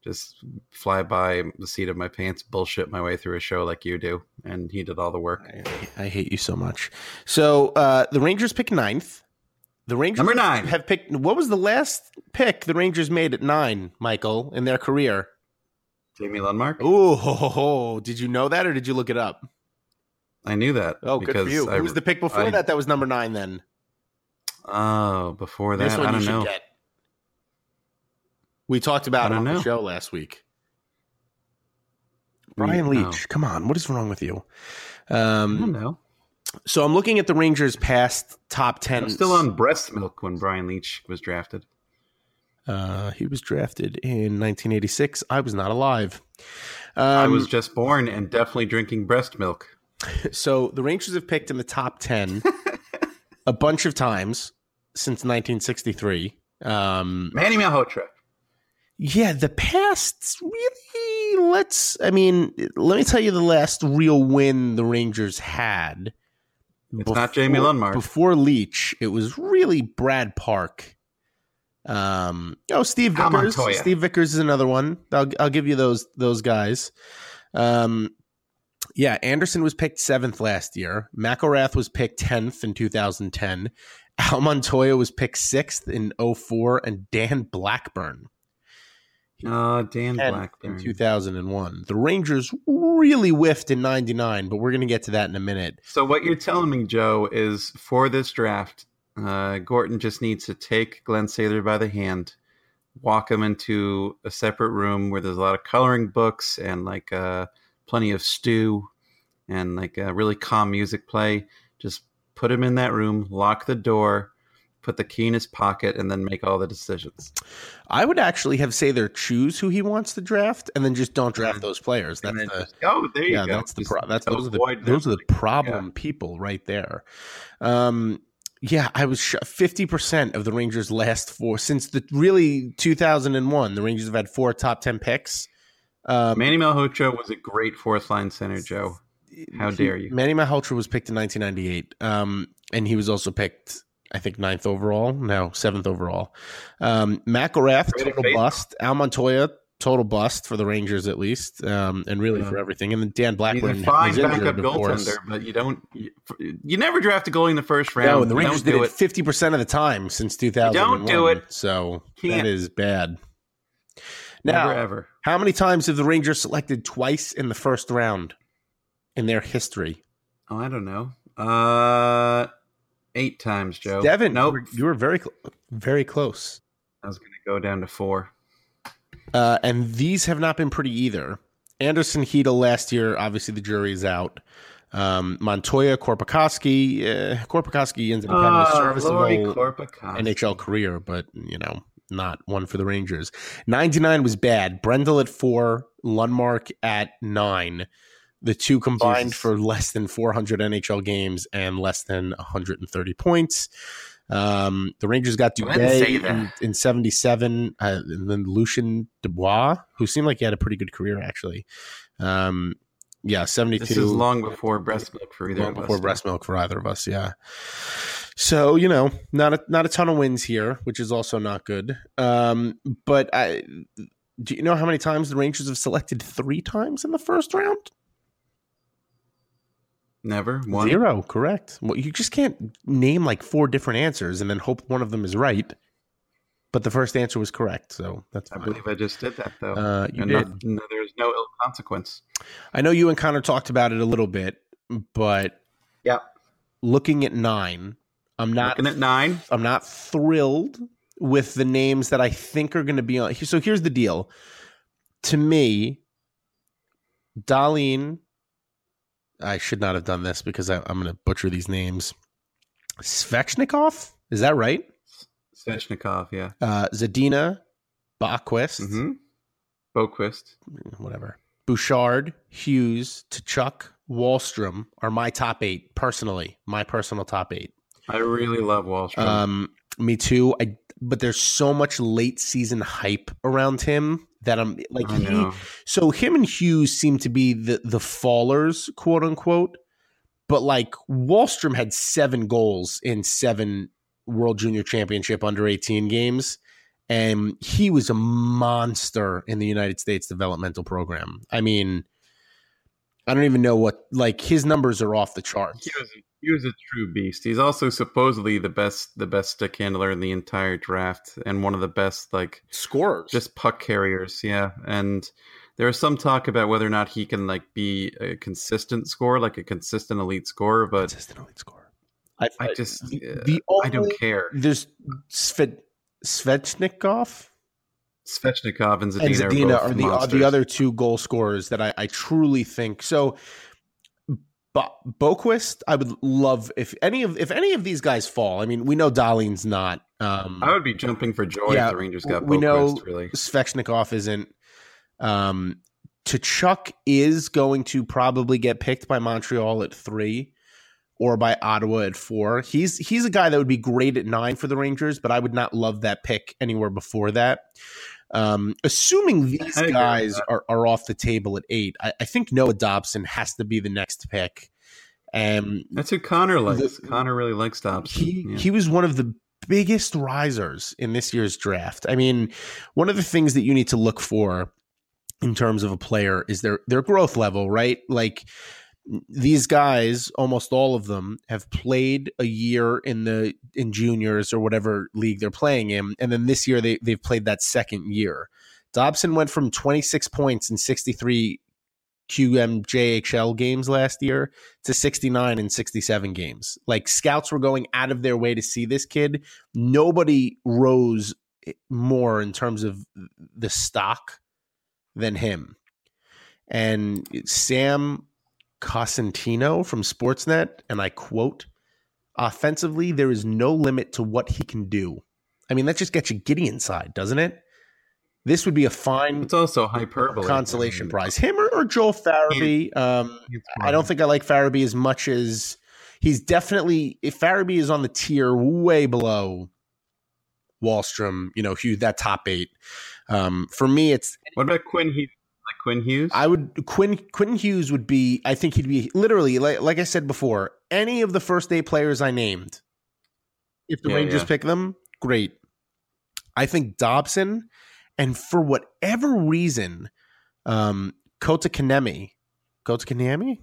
just fly by the seat of my pants, bullshit my way through a show like you do, and he did all the work. I, I hate you so much. So uh, the Rangers pick ninth. The Rangers Number nine. have picked. What was the last pick the Rangers made at nine, Michael, in their career? Jamie Lundmark. Ooh, ho, ho, ho. did you know that or did you look it up? I knew that. Oh, good for you. I- Who was the pick before I- that? That was number nine. Then Oh, before that, I don't know. get. We talked about I it on don't the show last week. Brian No. Leach, come on, what is wrong with you? I don't Um, know. so I'm looking at the Rangers' past top ten. I'm still on breast milk when Brian Leach was drafted. Uh, he was drafted in 1986. I was not alive. Um, I was just born and definitely drinking breast milk. (laughs) so the Rangers have picked in the top 10 (laughs) a bunch of times since 1963. Um, Manny Malhotra. Yeah, the past really, let's, I mean, let me tell you the last real win the Rangers had. It's not Jamie Lundmark. Before Leach, it was really Brad Park. Um, oh, Steve Vickers. Steve Vickers is another one. I'll I'll give you those those guys. Um, yeah, Andersson was picked seventh last year. McIlrath was picked tenth in 2010. Al Montoya was picked sixth in 04, and Dan Blackburn Oh, Dan 10th Blackburn. in 2001. The Rangers really whiffed in 99, but we're going to get to that in a minute. So what you're telling me, Joe, is for this draft, uh, Gorton just needs to take Glen Sather by the hand, walk him into a separate room where there's a lot of coloring books and like uh, plenty of stew and like uh, really calm music play. Just put him in that room, lock the door, put the key in his pocket, and then make all the decisions. I would actually have Sather choose who he wants to draft, and then just don't draft Mhm. those players. That's the just, oh, there you yeah, go. that's the pro- that's those are the those are the problem people right there. Um, yeah, I was fifty percent of the Rangers' last four since the really two thousand and one. The Rangers have had four top ten picks. Um, Manny Malhotra was a great fourth line center, Joe. How dare you. Manny Malhotra was picked in 1998, um, and he was also picked, I think, ninth overall. No, seventh overall. Um, McIlrath, total bust. Al Montoya, total bust for the Rangers at least, um, and really Yeah. for everything. And then Dan He's Blackburn a fine backup goaltender, but you don't. You, you never draft a goalie in the first round. No, and the Rangers did it fifty percent of the time since two thousand. don't do it. So Can't. that is bad. Now, Never ever. how many times have the Rangers selected twice in the first round in their history? Oh, I don't know. Uh, eight times, Joe. Devin, Nope. you were, very, cl- very close. I was going to go down to four. Uh, and these have not been pretty either. Andersson Chytil last year, obviously the jury is out. Um, Montoya, Korpikoski, uh, Korpikoski ended up having a Ah, serviceable NHL career, but you know, not one for the Rangers. 99 was bad. Brendl at four, Lundmark at nine. The two combined Jesus. for less than 400 NHL games and less than 130 points. Um, the Rangers got Go ahead and say Duguay in, in 77, uh, and then Lucien DeBlois, who seemed like he had a pretty good career, actually. Um, yeah, 72 This is long before breast milk for either long of us. before breast milk for either of us. Yeah. So you know, not a not a ton of wins here, which is also not good. Um, but I, do you know how many times the Rangers have selected three times in the first round? Never. One. Zero, correct. Well, you just can't name like four different answers and then hope one of them is right. But the first answer was correct, so that's I fine. believe I just did that, though. Uh, you and did. not- no, there's no ill consequence. I know you and Connor talked about it a little bit, but Yeah. looking at nine, I'm not Looking at nine. I'm not thrilled with the names that I think are going to be on. So here's the deal. To me, Dahlin, I should not have done this because I, I'm going to butcher these names. Svechnikov, is that right? Svechnikov, yeah. Uh, Zadina, Bachquist, Mm-hmm. Boqvist. whatever. Bouchard, Hughes, Tkachuk, Wahlstrom are my top eight personally. My personal top eight. I really love Wahlstrom. Um, me too. I but there's so much late season hype around him that I'm like he. So him and Hughes seem to be the the fallers, quote unquote. But like Wahlstrom had seven goals in seven World Junior Championship under 18 games. And he was a monster in the United States developmental program. I mean, I don't even know what like his numbers are off the charts. He was he was a true beast. He's also supposedly the best the best stick handler in the entire draft and one of the best like Scorers. just puck carriers. Yeah, and there is some talk about whether or not he can like be a consistent scorer, like a consistent elite scorer. But consistent elite scorer. I, I just the, uh, the I don't care. There's Svet, Svechnikov Svechnikov and Zadina, and are, Zadina both are the, are monsters. the other two goal scorers that I, I truly think so. But Boqvist, I would love if any of if any of these guys fall. I mean, we know Dahlin's not. Um, I would be jumping for joy Yeah, if the Rangers got we know really. Svechnikov isn't. Um, Tkachuk is going to probably get picked by Montreal at three, or by Ottawa at four. He's he's a guy that would be great at nine for the Rangers, but I would not love that pick anywhere before that. Um, assuming these I agree with guys are, are off the table at eight, I, I think Noah Dobson has to be the next pick. And That's who Connor likes. The- Connor really likes Dobson. he Yeah. he was one of the biggest risers in this year's draft. I mean, one of the things that you need to look for in terms of a player is their their growth level, right? Like these guys, almost all of them have played a year in the in juniors or whatever league they're playing in, and then this year they they've played that second year. Dobson went from 26 points in 63 QMJHL games last year to 69 and 67 games. Like scouts were going out of their way to see this kid. Nobody rose eh, more in terms of the stock than him. And Sam Cosentino from Sportsnet, and I quote, offensively, there is no limit to what he can do. I mean, that just gets you giddy inside, doesn't it? This would be a fine It's also hyperbole. consolation prize. Him or, or Joel Farabee. Um, I don't think I like Farabee as much as he's definitely. If Farabee is on the tier way below Wahlstrom, you know, Hugh, that top eight. Um, for me, it's What about Quinn Hughes? Like Quinn Hughes? I would Quinn Quinn Hughes would be. I think he'd be literally like like I said before. Any of the first day players I named, if the Yeah, Rangers yeah. pick them, great. I think Dobson, and for whatever reason, um, Kotkaniemi, Kota Kanemi,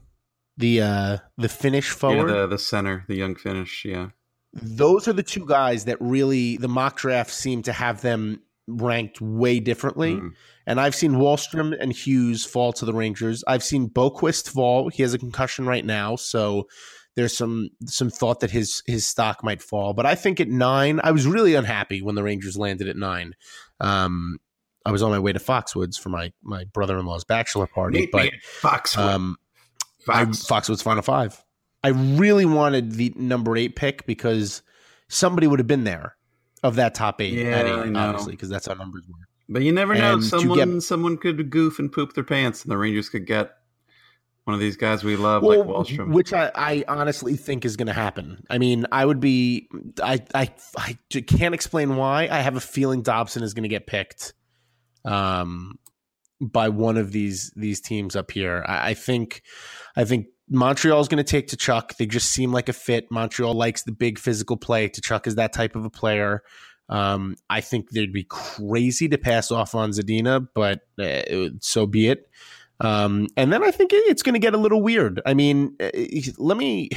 the uh, the Finnish yeah, forward. the the center, the young Finnish. Yeah, those are the two guys that really the mock draft seem to have them ranked way differently. Mm. And I've seen Wahlstrom and Hughes fall to the Rangers. I've seen Boqvist fall. He has a concussion right now, so there's some some thought that his his stock might fall. But I think at nine, I was really unhappy when the Rangers landed at nine. Um, I was on my way to Foxwoods for my my brother in law's bachelor party, Meet but me at Fox. um, I, Foxwoods Final Five. I really wanted the number eight pick because somebody would have been there of that top eight. Yeah, at I eight, know. obviously, because that's how numbers work. but you never know. and Someone get- someone could goof and poop their pants, and the Rangers could get one of these guys we love, Well, like Wahlstrom. which I, I honestly think is going to happen. I mean, I would be, I, I, I can't explain why. I have a feeling Dobson is going to get picked, um, by one of these these teams up here. I, I think, I think Montreal is going to take Tkachuk. They just seem like a fit. Montreal likes the big physical play. Tkachuk is that type of a player. Um, I think they'd be crazy to pass off on Zadina, but uh, so be it. Um, and then I think it's going to get a little weird. I mean, uh, let me.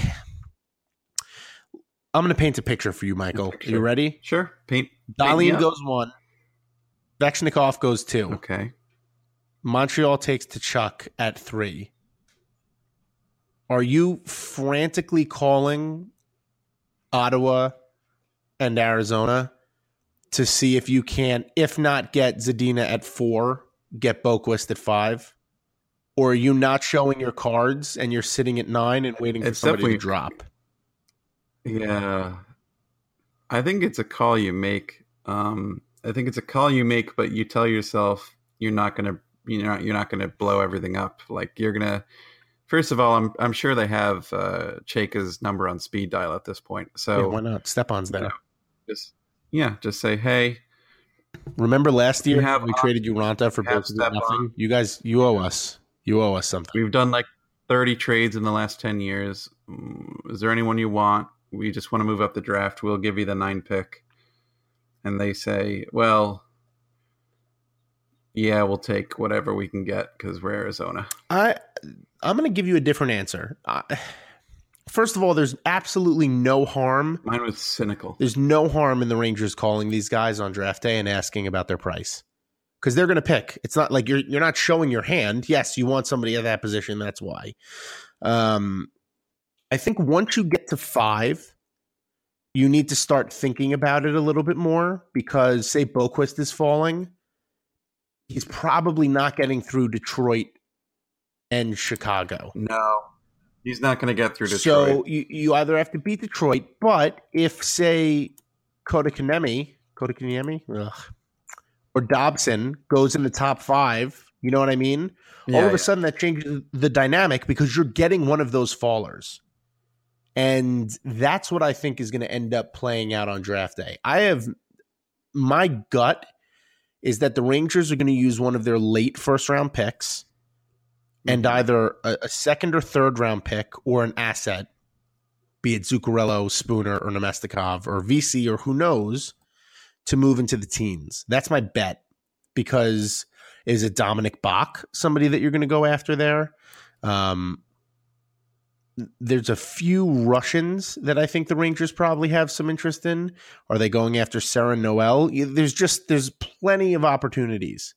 I'm going to paint a picture for you, Michael. Are you ready? sure, paint. me goes one. Svechnikov goes two. Okay. Montreal takes Tkachuk at three. Are you frantically calling Ottawa and Arizona to see if you can, if not get Zadina at four, get Boqvist at five? Or are you not showing your cards and you're sitting at nine and waiting for It's somebody to drop? Yeah. I think it's a call you make. Um, I think it's a call you make, but you tell yourself you're not gonna you're not you're not gonna blow everything up. Like you're gonna first of all, I'm I'm sure they have uh Chayka's number on speed dial at this point. Yeah, So why not? Stepan's there. Yeah. just yeah, just say, hey, Remember last You year we traded for you basically nothing? on. You guys, you owe us. You owe us something. we've done like 30 trades in the last 10 years. Mm, Is there anyone you want? We just want to move up the draft. We'll give you the nine pick. And they say, well, yeah, we'll take whatever we can get because we're Arizona. I I'm going to give you a different answer. I, first of all, there's absolutely no harm. Mine was cynical. There's no harm in the Rangers calling these guys on draft day and asking about their price because they're going to pick. It's not like you're you're not showing your hand. Yes, you want somebody at that position. That's why. Um, I think once you get to five, you need to start thinking about it a little bit more because say Boqvist is falling, he's probably not getting through Detroit and Chicago. No, he's not going to get through Detroit. So you, you either have to beat Detroit, but if say Kotkaniemi, Kotkaniemi, ugh, or Dobson goes in the top five, you know what I mean? Yeah, All of yeah. a sudden that changes the dynamic because you're getting one of those fallers. And that's what I think is going to end up playing out on draft day. I have my gut is that the Rangers are going to use one of their late first round picks and Mhm. either a, a second or third round pick or an asset, be it Zuccarello, Spooner, or Namestnikov, or Vesey, or who knows, to move into the teens. That's my bet because is it Dominik Bokk somebody that you're going to go after there? Um, there's a few Russians that I think the Rangers probably have some interest in. Are they going after Serron Noel? There's just there's plenty of opportunities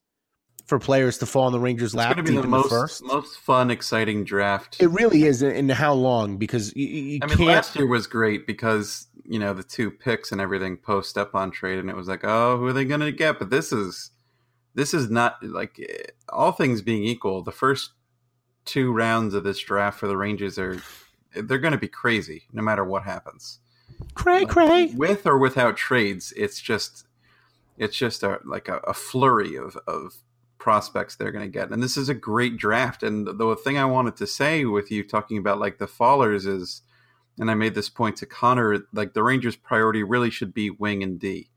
for players to fall in the Rangers' lap. It's going to be the most the most fun, exciting draft. It really is, and how long? Because you, you I mean, can't. last year was great because you know the two picks and everything post up on trade, and it was like, oh, who are they going to get? But this is this is not like all things being equal. The first two rounds of this draft for the Rangers are they're going to be crazy no matter what happens. cray cray. with or without trades, it's just it's just a like a, a flurry of of prospects they're going to get, and this is a great draft. And the thing I wanted to say with you talking about like the fallers is, and I made this point to Connor, like the Rangers' priority really should be wing and D.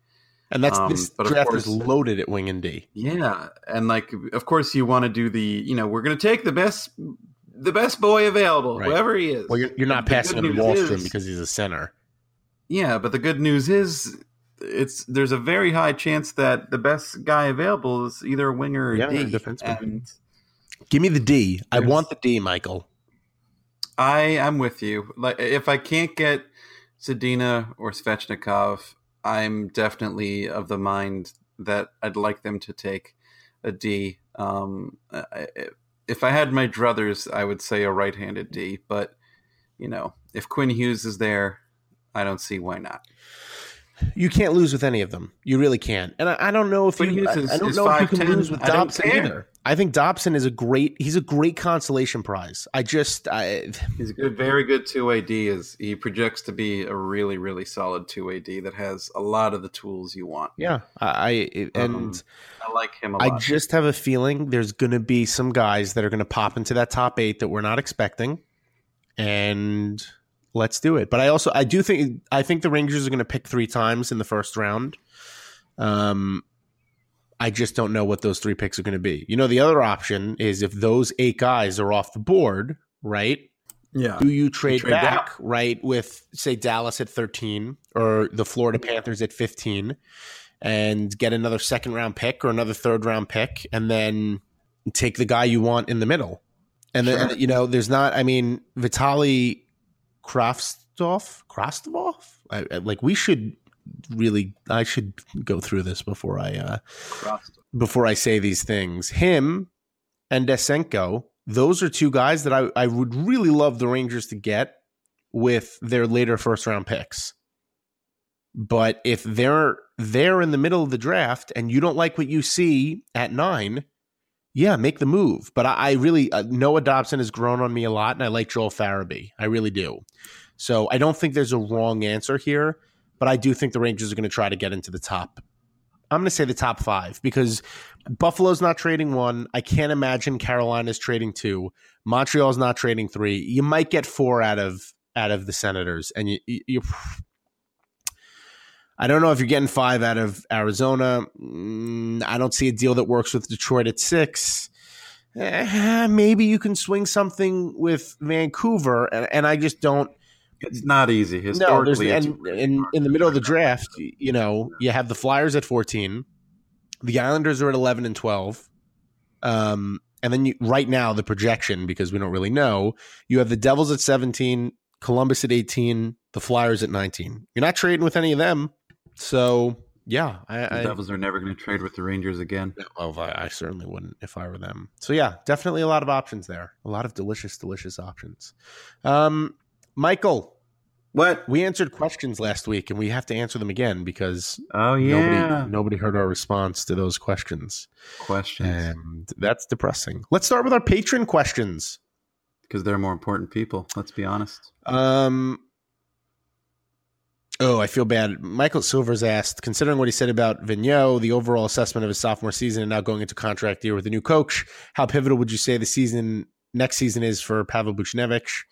And that's Um, this draft course- is loaded at wing and D. Yeah, and like of course you want to do the you know we're going to take the best the best boy available, Right. whoever he is. Well, you're, you're not The passing news Wahlstrom is- because he's a center. Yeah, but the good news is it's there's a very high chance that the best guy available is either a winger or Yeah, a D. a defenseman. And Give me the D. I want the D, Michael. I am with you. Like if I can't get Zadina or Svechnikov, I'm definitely of the mind that I'd like them to take a D. Um, I, if I had my druthers, I would say a right-handed D, but you know, if Quinn Hughes is there, I don't see why not. You can't lose with any of them. You really can't. And I, I don't know if But you. Hughes I, I don't know if you can 5'10". lose with I Dobson care. either. I think Dobson is a great. He's a great consolation prize. I just. I, He's a good, very good two AD. Is he projects to be a really, really solid two AD that has a lot of the tools you want. yeah. I I- and. Um, I like him a I lot. I just have a feeling there's going to be some guys that are going to pop into that top eight that we're not expecting, and let's do it. But I also I do think I think the Rangers are going to pick three times in the first round. Um, I just don't know what those three picks are going to be. You know, the other option is if those eight guys are off the board, right? yeah, Do you trade, trade back, right, with say Dallas at 13 or the Florida Panthers at 15 and get another second round pick or another third round pick and then take the guy you want in the middle? And then, you know, there's not, I mean, Vitali Krastov, Krastov? I, I- like we should really, I should go through this before I, uh, before I say these things. Him and Desenko, those are two guys that I, I would really love the Rangers to get with their later first round picks. But if they're they're in the middle of the draft and you don't like what you see at nine, yeah, make the move. But I, I really uh, Noah Dobson has grown on me a lot, and I like Joel Farabee. I really do. So I don't think there's a wrong answer here, but I do think the Rangers are going to try to get into the top. I'm going to say the top five because Buffalo's not trading one. I can't imagine Carolina's trading two. Montreal's not trading three. You might get four out of out of the Senators, and you, you, I don't know if you're getting five out of Arizona. Mm, I don't see a deal that works with Detroit at six. Eh, maybe you can swing something with Vancouver, and, and I just don't. It's not easy historically. it's and in in the middle of the draft, you know, you have the Flyers at 14, the Islanders are at 11 and 12, um, and then you, right now the projection because we don't really know, you have the Devils at 17, Columbus at 18, the Flyers at 19. You're not trading with any of them, so yeah, I, the I Devils are never going to trade with the Rangers again. well, I, I certainly wouldn't if I were them. So yeah, definitely a lot of options there. A lot of delicious, delicious options. Um, Michael, What? we answered questions last week, and we have to answer them again because Oh yeah. nobody nobody heard our response to those questions, Questions and that's depressing. Let's start with our patron questions. because they're more important people. Let's be honest. Um. Oh, I feel bad. Michael Silvers asked, considering what he said about Vigneault, the overall assessment of his sophomore season, and now going into contract year with a new coach, how pivotal would you say the season next season is for Pavel Buchnevich?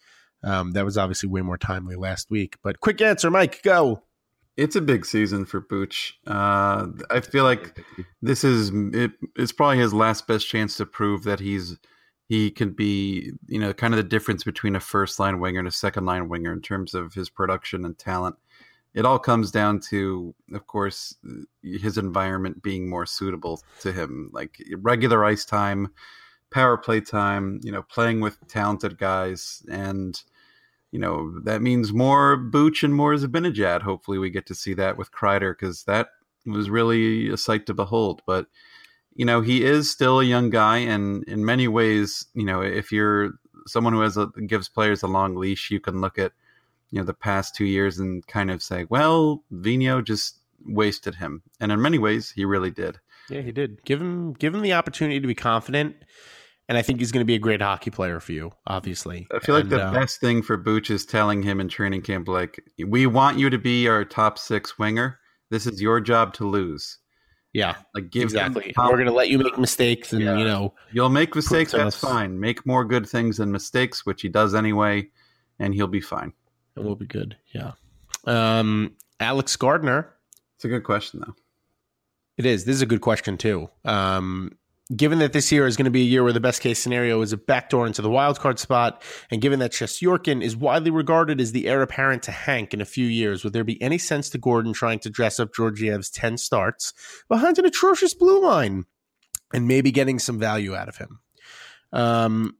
Um, that was obviously way more timely last week. But quick answer, Mike, go. It's a big season for Booch. Uh, I feel like this is it, it's probably his last best chance to prove that he's he can be you know kind of the difference between a first line winger and a second line winger in terms of his production and talent. It all comes down to, of course, his environment being more suitable to him, like regular ice time, power play time, you know, playing with talented guys, and you know that means more Booch and more Zibanejad. Hopefully, we get to see that with Kreider because that was really a sight to behold. But you know, he is still a young guy, and in many ways, you know, if you're someone who has a, gives players a long leash, you can look at you know the past two years and kind of say, well, Vino just wasted him, and in many ways, he really did. Yeah, he did. Give him give him the opportunity to be confident, and I think he's going to be a great hockey player for you. Obviously, I feel like the uh, best thing for Booch is telling him in training camp, like, we want you to be our top six winger. This is your job to lose. Yeah, Like, give exactly. We're going to let you make mistakes, and Yeah. you know, You'll make mistakes. That's us- fine. Make more good things than mistakes, which he does anyway, and he'll be fine. It will be good. Yeah. Um, Alex Gardner. It's a good question, though. It is. This is a good question too. Um, given that this year is going to be a year where the best case scenario is a backdoor into the wild card spot, and given that Yorkin is widely regarded as the heir apparent to Hank in a few years, would there be any sense to Gorton trying to dress up Georgiev's ten starts behind an atrocious blue line, and maybe getting some value out of him? Um,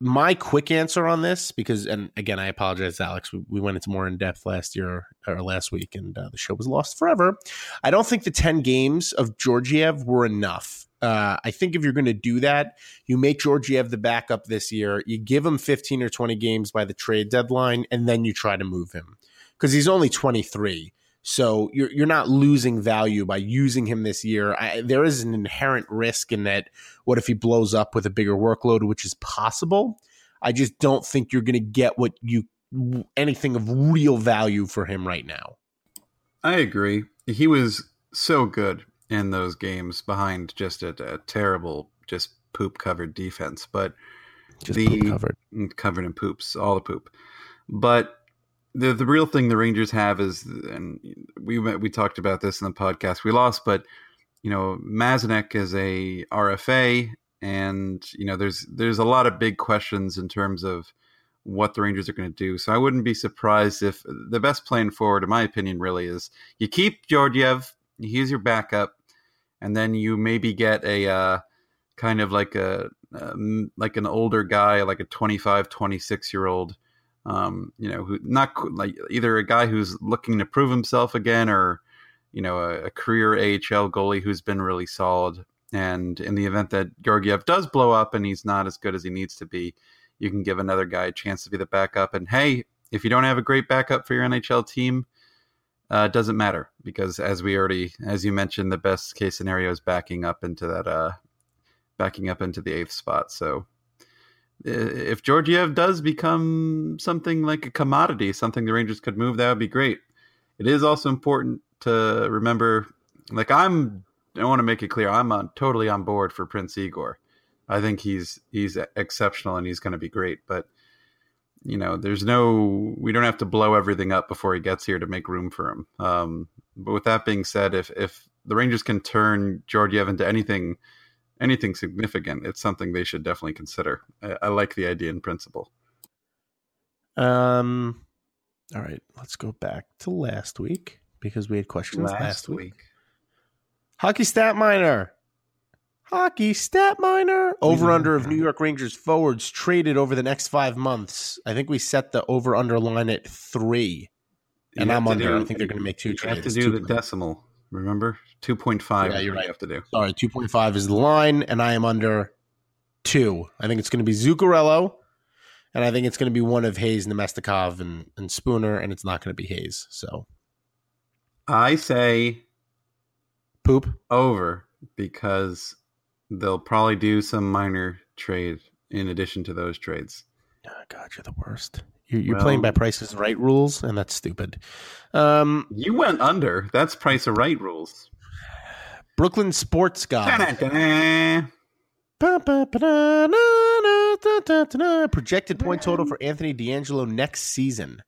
my quick answer on this, because and again, I apologize, Alex. We, we went into more in depth last year or last week, and uh, the show was lost forever. I don't think the 10 games of Georgiev were enough. Uh, I think if you're going to do that, you make Georgiev the backup this year. You give him 15 or 20 games by the trade deadline, and then you try to move him because he's only 23. So you're you're not losing value by using him this year. I, there is an inherent risk in that. What if he blows up with a bigger workload, which is possible? I just don't think you're going to get what you anything of real value for him right now. I agree. He was so good in those games behind just a, a terrible, just poop covered defense, but Just The- covered. Mm, covered in poops, all the poop. But the the real thing the Rangers have is, and we we talked about this in the podcast. We lost, but you know, Mazanec is a RFA, and you know, there's there's a lot of big questions in terms of what the Rangers are going to do. So I wouldn't be surprised if the best plan forward, in my opinion, really is you keep Georgiev, he's your backup, and then you maybe get a uh, kind of like a um, like an older guy, like a 25, 26 year old, um, you know, who not like either a guy who's looking to prove himself again or, you know, a, a career AHL goalie who's been really solid. And in the event that Georgiev does blow up and he's not as good as he needs to be, you can give another guy a chance to be the backup. And hey, if you don't have a great backup for your NHL team, uh, doesn't matter because as we already, as you mentioned, the best case scenario is backing up into that, uh, backing up into the eighth spot. So if Georgiev does become something like a commodity, something the Rangers could move, that would be great. It is also important to remember, like I'm, I want to make it clear, I'm on, totally on board for Prince Igor. I think he's he's exceptional and he's going to be great. But you know, there's no, we don't have to blow everything up before he gets here to make room for him. Um, but with that being said, if if the Rangers can turn Georgiev into anything, anything significant, it's something they should definitely consider. I, I like the idea in principle. Um, all right, let's go back to last week because we had questions last, week. Hockey stat miner. Hockey stat miner. Over under of New York Rangers forwards traded over the next five months. I think we set the over under line at three. And I'm under. do- I think they're going to make two You trades. have to do the decimal. Remember, two point five. Yeah, you're right. You have to do. Sorry, 2.5 is the line, and I am under two. I think it's going to be Zuccarello, and I think it's going to be one of Hayes, Namestnikov, and, and Spooner, and it's not going to be Hayes. So, I say poop. over because they'll probably do some minor trade in addition to those trades. Oh, God, you're the worst. You're, you're Well- playing by prices right rules, and that's stupid. Um, You went under. That's price of right rules. Brooklyn Sports Guy. Projected point total for Anthony DeAngelo next season.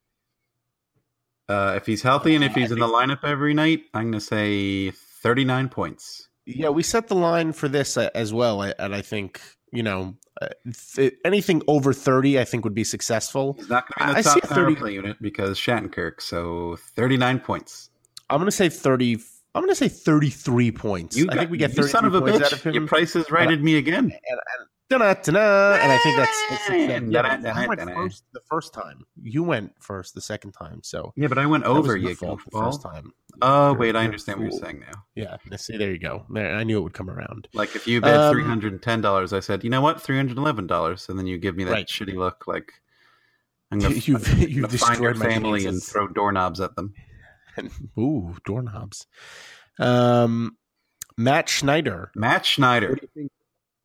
Uh, if he's healthy and if he's in the lineup every night, I'm going to say 39 points. Yeah, we set the line for this uh, as well, and I think you know uh, th- anything over thirty, I think would be successful. He's not going to be in I the see top a power 30 play unit because Shattenkirk. So 39 points. I'm going to say thirty. I'm going to say thirty-three points. I think we get you thirty son of a bitch. Your price is righted me again. Da-da-da-da, and I think that's, yeah, but I went first the first time. You went first the second time, so Yeah, but I went over you fault the goofball. first time. Oh, You're- wait, I you're a understand what you're saying now. Yeah, see, there you go. There, I knew it would come around. Like if you bet Um, three hundred and ten dollars, I said, you know what, three hundred eleven dollars, and then you give me that Right. shitty look, like I'm (laughs) gonna, You've I'm you've gonna find your family and throw doorknobs at them. (laughs) Ooh, doorknobs. Um, Matt Schneider. Matt Schneider, What do you think?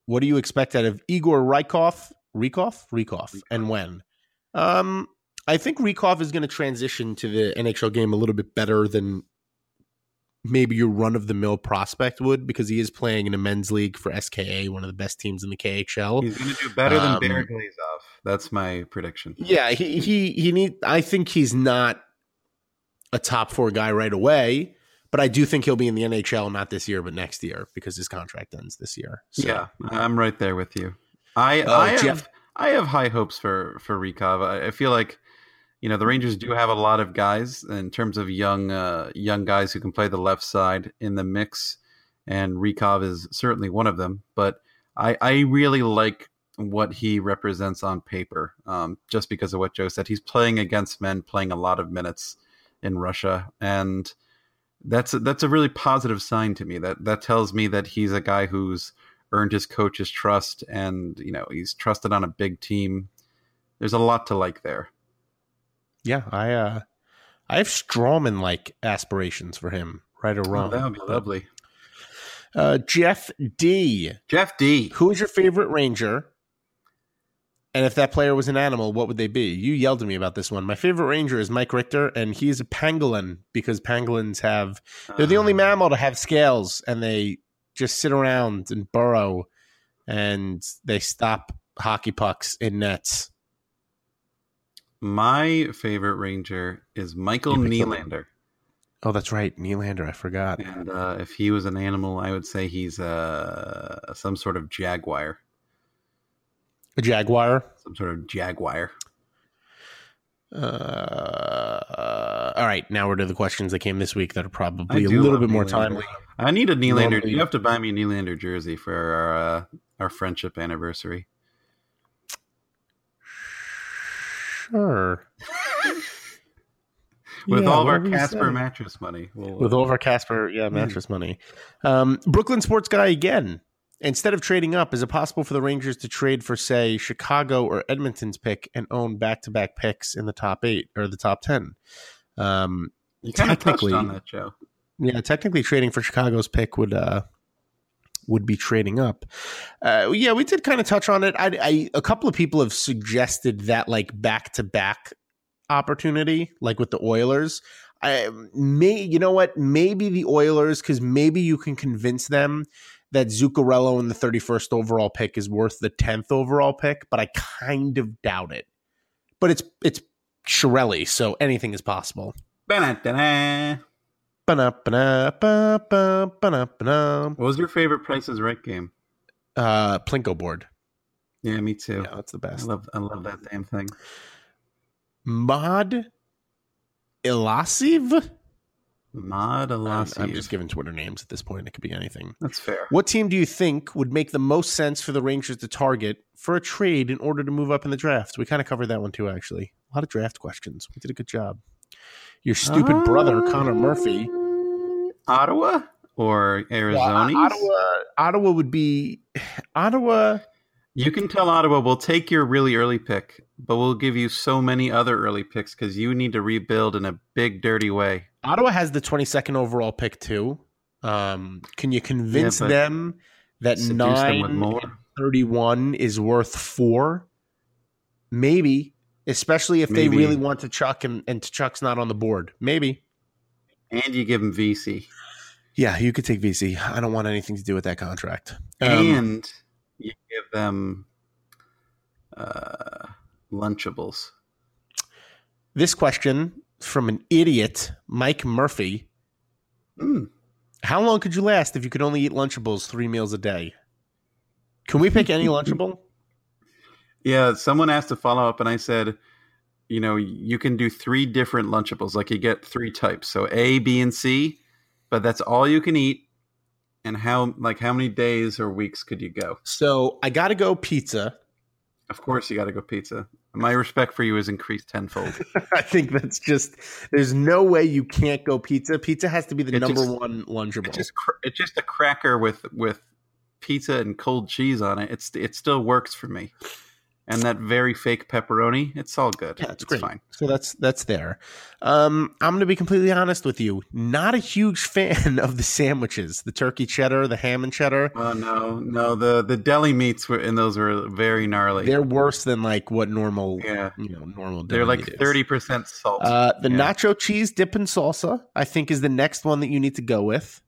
What do you expect out of Igor Rykov? Rykov? Rykov. And when? Um, I think Rykov is going to transition to the NHL game a little bit better than maybe your run of the mill prospect would because he is playing in a men's league for SKA, one of the best teams in the KHL. he's gonna do better than Um, Bear Glazov. That's my prediction. Yeah, he he he need. I think he's not a top four guy right away, but I do think he'll be in the NHL not this year, but next year because his contract ends this year. So, Yeah, I'm right there with you. I Oh, I have Jeff- I have high hopes for for Rykov. I, I feel like you know the Rangers do have a lot of guys in terms of young uh, young guys who can play the left side in the mix, and Rykov is certainly one of them. But I I really like what he represents on paper, um, just because of what Joe said. He's playing against men, playing a lot of minutes in Russia, and that's a, that's a really positive sign to me. That that tells me that he's a guy who's earned his coach's trust, and you know he's trusted on a big team. There's a lot to like there. yeah. I uh, I have Stralman like aspirations for him, right or Oh, wrong. that would be lovely. Uh, Jeff D. Jeff D. Who is your favorite Ranger? And if that player was an animal, what would they be? You yelled at me about this one. My favorite Ranger is Mike Richter, and he's a pangolin because pangolins have They're the only Uh, mammal to have scales, and they just sit around and burrow, and they stop hockey pucks in nets. My favorite Ranger is Michael. Nylander, Oh, that's right, Nylander. I forgot. and uh, if he was an animal, I would say he's uh, some sort of jaguar, A jaguar. some sort of jaguar. Uh, all right, now we're to the questions that came this week that are probably a little bit more Nylander. timely. I need a Nylander. Normally- You have to buy me a Nylander jersey for our uh, our friendship anniversary. Sure. (laughs) With Yeah, all of our Casper mattress money. We'll, with all of our Casper, yeah, mattress money. Um, Brooklyn sports guy again. Instead of trading up, is it possible for the Rangers to trade for, say, Chicago or Edmonton's pick and own back-to-back picks in the top eight or the top ten? Um, you kind of technically- on that, Joe. yeah, technically, trading for Chicago's pick would uh, would be trading up. Uh, yeah, we did kind of touch on it. I, I a couple of people have suggested that like back-to-back opportunity, like with the Oilers. I may, you know what? Maybe the Oilers, because maybe you can convince them that Zuccarello in the 31st overall pick is worth the 10th overall pick, but I kind of doubt it. but it's it's Chiarelli, so anything is possible. Ba-da-da-da. Ba-na-ba-na-ba-ba-ba-na-ba-na. What was your favorite Price is Right game? Uh, Plinko board. Yeah, me too. Yeah, that's the I best. love I love that damn thing. Mod Ilasiv? Mod I'm, I'm just giving Twitter names at this point. It could be anything. That's fair. What team do you think would make the most sense for the Rangers to target for a trade in order to move up in the draft? We kind of covered that one too, actually. A lot of draft questions. We did a good job. Your stupid uh, brother, Connor Murphy. Ottawa or Arizona? Yeah, Ottawa, Ottawa would be (sighs) Ottawa. You can tell Ottawa we'll take your really early pick, but we'll give you so many other early picks because you need to rebuild in a big, dirty way. Ottawa has the 22nd overall pick too. Um, can you convince but them that Seduce them more. 31 is worth four? Maybe, especially if they really want to Chuck and, and Chuck's not on the board. Maybe. And you give him Vesey. Yeah, you could take Vesey. I don't want anything to do with that contract. Um, and you give them uh, Lunchables. this question from an idiot, Mike Murphy. Mm. How long could you last if you could only eat Lunchables three meals a day? Can we pick any Lunchable? (laughs) Yeah, someone asked to follow up, and I said, you know, you can do three different Lunchables. Like you get three types, so A, B, and C, but that's all you can eat. And how, like, how many days or weeks could you go? So I got to go pizza. Of course, you got to go pizza. My respect for you is increased tenfold. (laughs) I think that's just. There's no way you can't go pizza. Pizza has to be the It number just- one Lunchable. It's just, cr- it's just a cracker with with pizza and cold cheese on it. It's it still works for me. And that very fake pepperoni, it's all good. Yeah, it's it's fine. So that's that's there. Um, I'm going to be completely honest with you. Not a huge (laughs) fan of the sandwiches, the turkey cheddar, the ham and cheddar. Oh no, no, the the deli meats were and those were very gnarly. They're worse than like what normal, yeah, you know, normal. they're like thirty percent salt. Uh, the Yeah. nacho cheese dip and salsa, I think, is the next one that you need to go with.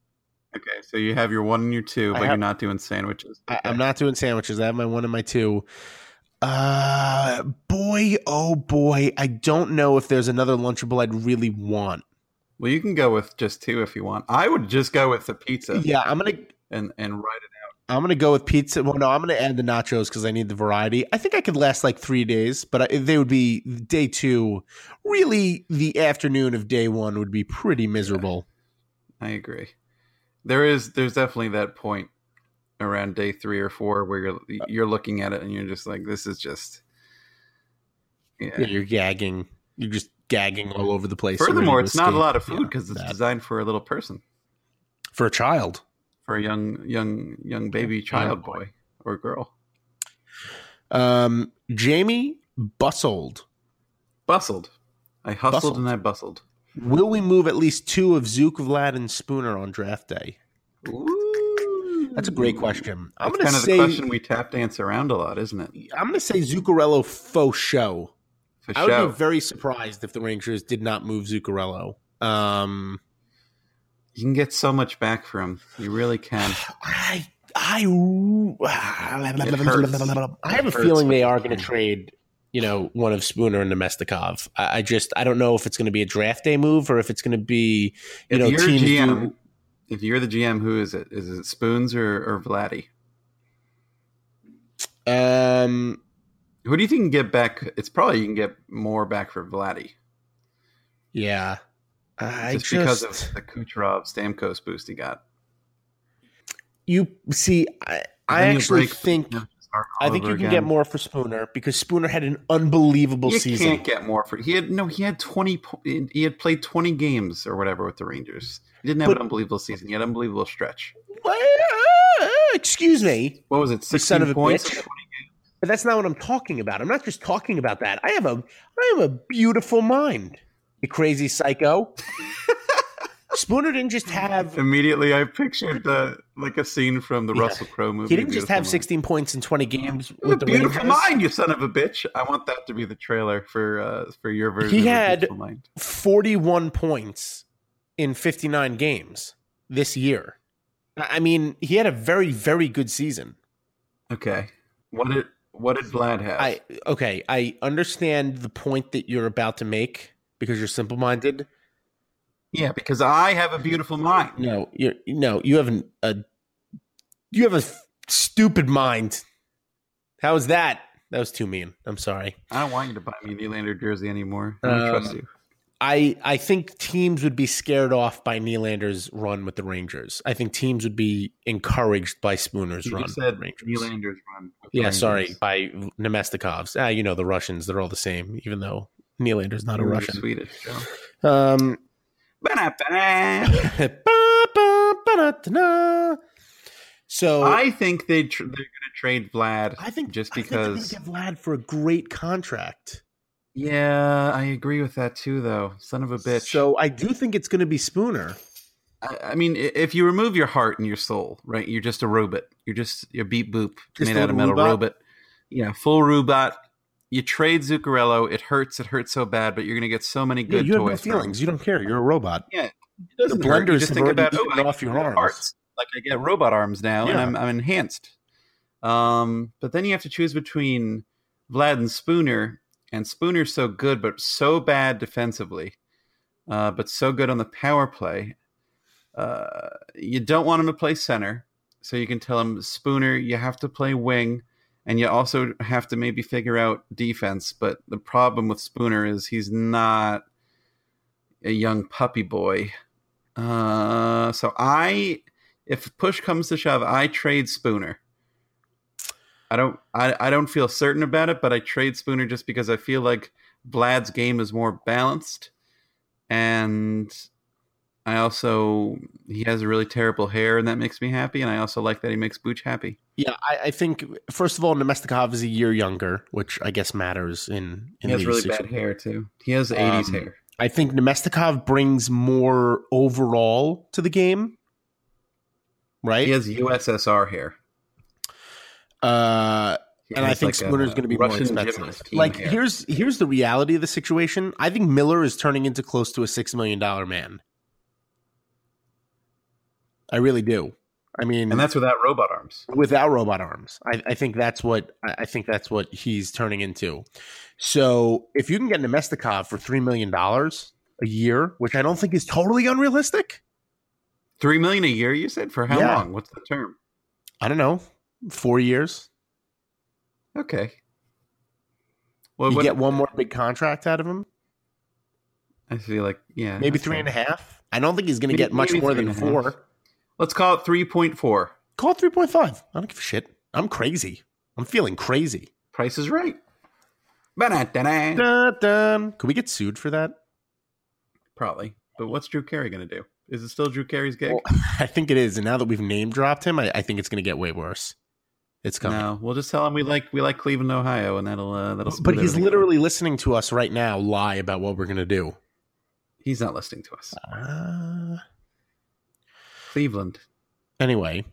okay, so you have your one and your two, but you're not doing sandwiches. I, I'm not doing sandwiches. I have my one and my two. Uh, boy, oh boy, I don't know if there's another Lunchable I'd really want. Well, you can go with just two if you want. I would just go with the pizza Yeah, I'm gonna and and write it out. I'm gonna go with pizza. Well, no, I'm gonna add the nachos because I need the variety. I think I could last like three days, but I, they would be day two. Really, the afternoon of day one would be pretty miserable. I agree. There is there's definitely that point around day three or four where you're you're looking at it and you're just like, this is just yeah. Yeah, you're gagging. You're just gagging all over the place. Furthermore, it's not a lot of food Yeah, because it's that. designed for a little person, for a child. for a young young young baby child boy or girl. Um, Jamie bustled, Bustled. I hustled Bustled. and I bustled. Will we move at least two of Zook, Vlad, and Spooner on draft day? Ooh. That's a great question. I'm That's gonna kind of say the question we tap dance around a lot, isn't it? I'm gonna say Zuccarello faux show. For I would show. be very surprised if the Rangers did not move Zuccarello. Um, you can get so much back for him. You really can. (sighs) I I (sighs) I have a feeling they are going to trade. You know, one of Spooner and Namestnikov. I, I just I don't know if it's going to be a draft day move or if it's going to be you if know teams GM, do. If you're the GM, who is it? Is it Spoons or, or Vladdy? Um, Who do you think can get back? It's probably you can get more back for Vladdy, yeah, I just, just, because of the Kucherov Stamkos boost he got. you see. I, I actually think you know, start all I think you can again. get more for Spooner because Spooner had an unbelievable You season. can't get more for he had no. He had twenty. He had played twenty games or whatever with the Rangers. He didn't have But- an unbelievable season. He had an unbelievable stretch. Well, excuse me. What was it? Son Sixteen of a points. bitch. But that's not what I'm talking about. I'm not just talking about that. I have a I have a beautiful mind. You crazy psycho. (laughs) Spooner didn't just have Immediately, I pictured the like a scene from the Yeah. Russell Crowe movie. he didn't just have Mind. 16 points in 20 games A with the beautiful Rangers. mind, you son of a bitch! I want that to be the trailer for uh, for your version. He of had- mind. 41 points in 59 games this year. I mean, he had a very very good season. Okay, what did What did Vlad have? I okay, I understand the point that you're about to make because you're simple minded. yeah, because I have a beautiful mind. No, you no, you have an, a you have a stupid mind. How is that? That was too mean. I'm sorry. I don't want you to buy me a Nylander jersey anymore. I don't Um, trust you. I I think teams would be scared off by Nylander's run with the Rangers. I think teams would be encouraged by Spooner's You run. said Rangers. Nylander's run. Yeah, Rangers. sorry, by Namestnikovs. Ah, you know the Russians; they're all the same, even though Nylander's not a You're Russian. Swedish. Joe. Um, (laughs) so I think they tr- they're going to trade Vlad. I think just because I think they're gonna because. get Vlad for a great contract. Yeah, I agree with that too, though. Son of a bitch. So I do think it's going to be Spooner. I, I mean, if you remove your heart and your soul, right, you're just a robot. You're just you're beep boop Just made out of metal robot? robot. Yeah, full robot. You trade Zuccarello. It hurts. It hurts so bad, but you're going to get so many Yeah, good you have no toys. from him. feelings. You don't care. You're a robot. Yeah, it The. Blenders just think about oh, off your arms. parts. Like I get robot arms now, and I'm I'm enhanced. Um, but then you have to choose between Vlad and Spooner, and Spooner's so good, but so bad defensively, uh, but so good on the power play. Uh, you don't want him to play center, so you can tell him Spooner, you have to play wing, and you also have to maybe figure out defense. But the problem with Spooner is he's not a young puppy boy. Uh, so I, if push comes to shove, I trade Spooner. I don't, I, I don't feel certain about it, but I trade Spooner just because I feel like Vlad's game is more balanced, and I also he has a really terrible hair, and that makes me happy. And I also like that he makes Booch happy. Yeah, I, I think first of all, Namestnikov is a year younger, which I guess matters in. in He has really situ- bad hair too. He has '80s Um, hair. I think Namestnikov brings more overall to the game, right? He has USSR hair. Uh, and I think like a Spooner's going to be more Russian expensive. gymnast team Like hair. here's here's the reality of the situation. I think Miller is turning into close to a six million dollar man. I really do. I mean, and that's without robot arms. without robot arms. I, I think that's what I I think that's what he's turning into. So if you can get Namestnikov for three million dollars a year, which I don't think is totally unrealistic, Three million a year, you said? For how Yeah. long? What's the term? I don't know, four years. Okay. Well, you what- get one more big contract out of him, I feel like yeah, maybe three and a half. I don't think he's going to get much more than and a half. four. Let's call it three point four. Call it three point five. I don't give a shit. I'm crazy. I'm feeling crazy. Price is right. Dun. Could we get sued for that? Probably. But what's Drew Carey going to do? Is it still Drew Carey's gig? Well, (laughs) I think it is. And now that we've name dropped him, I, I think it's going to get way worse. It's coming. no, we'll just tell him we like we like Cleveland, Ohio, and that'll uh, that'll. but he's literally listening to us right now lie about what we're going to do. he's not listening to us. Uh, Cleveland. anyway,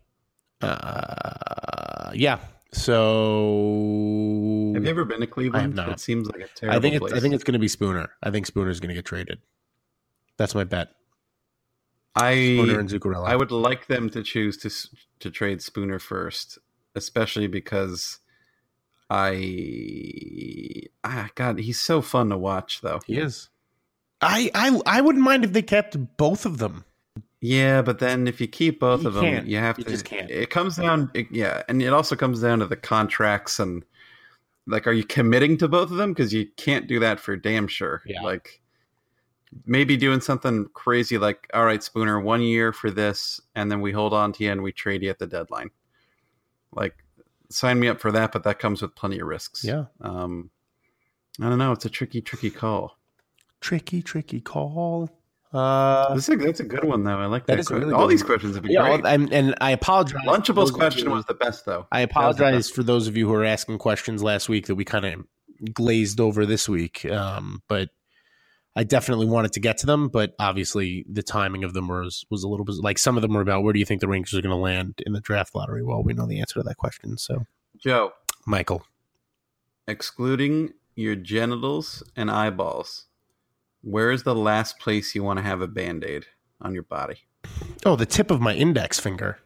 uh, yeah. So Have you ever been to Cleveland? not. It seems like a terrible I think it's place. I think it's going to be Spooner. I think Spooner's going to get traded. That's my bet. I Spooner and Zuccarello. I would like them to choose to to trade Spooner first, especially because I ah God, he's so fun to watch though. He is. I I I wouldn't mind if they kept both of them. Yeah, but then if you keep both You of them, you have You to. just can't. It comes down, it- yeah, and it also comes down to the contracts and like, are you committing to both of them? Because you can't do that for damn sure. Yeah. Like maybe doing something crazy, like, all right, Spooner, one year for this, and then we hold on to you and we trade you at the deadline. Like, sign me up for that, but that comes with plenty of risks. Yeah. Um, I don't know. It's a tricky, tricky call. Tricky, tricky call. Uh, This is a, that's a good one, though. I like That that. really All good these questions have been yeah, great. well, and, I apologize. Lunchable's question was the best, though. I That was the apologize for those of you who are asking questions last week that we kind of glazed over this week. Um, but I definitely wanted to get to them, but obviously the timing of them was was a little bit like some of them were about where do you think the Rangers are going to land in the draft lottery? Well, we know the answer to that question. So, Joe, Michael, excluding your genitals and eyeballs, where is the last place you want to have a band aid on your body? oh, the tip of my index finger.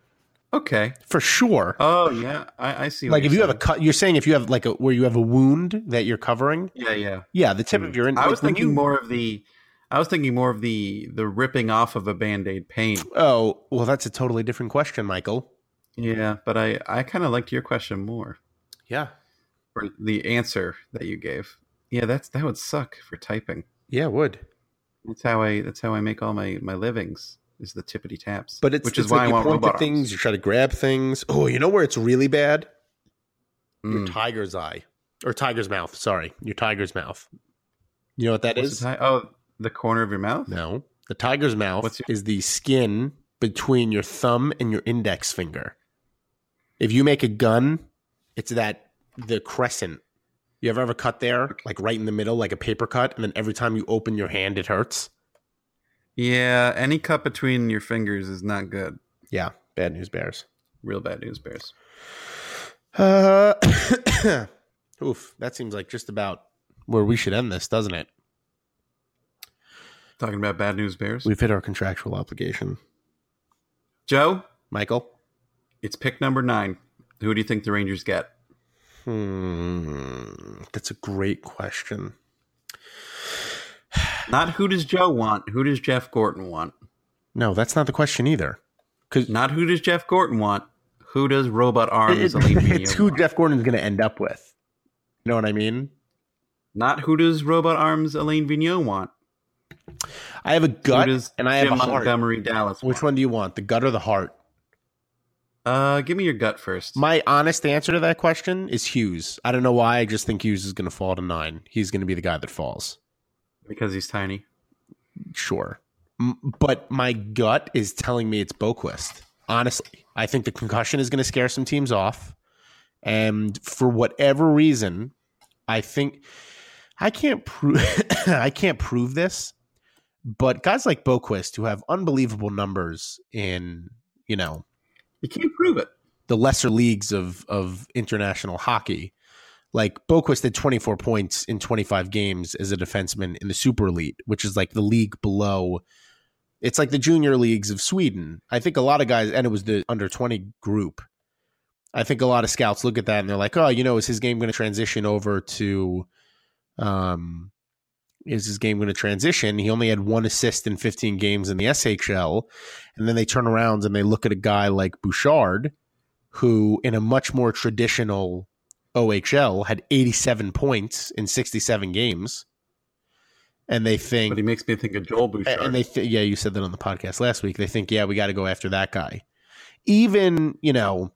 Okay. for sure. Oh yeah, I, I see. what like if you have a cut, you're saying if you have like a where you have a wound that you're covering. yeah, yeah. Yeah, the tip of mm-hmm. your. I was like, thinking you- more of the. I was thinking more of the the ripping off of a band aid pain. Oh well, that's a totally different question, Michael. Yeah, but I I kind of liked your question more, Yeah, or the answer that you gave. Yeah, that's that would suck for typing. yeah, it would. That's how I that's how I make all my my livings is the tippity taps. But it's which it's is why like I you want point robot things, you try to grab things. Oh, you know where it's really bad? arms. Your Mm. tiger's eye or tiger's mouth. Sorry, your tiger's mouth. You know what that What's is? ti- oh, the corner of your mouth. No, the tiger's mouth your- is the skin between your thumb and your index finger. If you make a gun, it's that the crescent. You ever ever cut there, like right in the middle, like a paper cut, and then every time you open your hand, it hurts. Yeah, any cut between your fingers is not good. Yeah, bad news bears. Real bad news bears. Uh, (coughs) oof, that seems like just about where we should end this, doesn't it? Talking about bad news bears. We've hit our contractual obligation. Joe, Michael? it's pick number nine. Who do you think the Rangers get? Hmm, that's a great question. Not who does Joe want. Who does Jeff Gorton want? No, that's not the question either. Because Not who does Jeff Gorton want. Who does Robot Arms Alain it's who want? Jeff Gorton's going to end up with. You know what I mean? Not who does Robot Arms Alain Vigneault want. I have a gut and I have Jim a heart. Montgomery Dallas. Which want? one do you want, the gut or the heart? Uh, give me your gut first. My honest answer to that question is Hughes. I don't know why. I just think Hughes is going to fall to nine. He's going to be the guy that falls. Because he's tiny. Sure. But my gut is telling me it's Boqvist. Honestly, I think the concussion is going to scare some teams off. And for whatever reason, I think I can't prove (laughs) I can't prove this, but guys like Boqvist who have unbelievable numbers in, you know, You can't prove it. the lesser leagues of of international hockey. Like Boqvist had 24 points in 25 games as a defenseman in the Super Elite, which is like the league below. It's like the junior leagues of Sweden. I think a lot of guys, and it was the under 20 group. I think a lot of scouts look at that and they're like, oh, you know, is his game going to transition over to, um, is his game going to transition? He only had one assist in 15 games in the SHL. And then they turn around and they look at a guy like Bouchard, who in a much more traditional OHL had 87 points in 67 games. And they think, But he makes me think of Joel Bouchard. and they th- yeah, you said that on the podcast last week. They think, yeah, we got to go after that guy. Even, you know,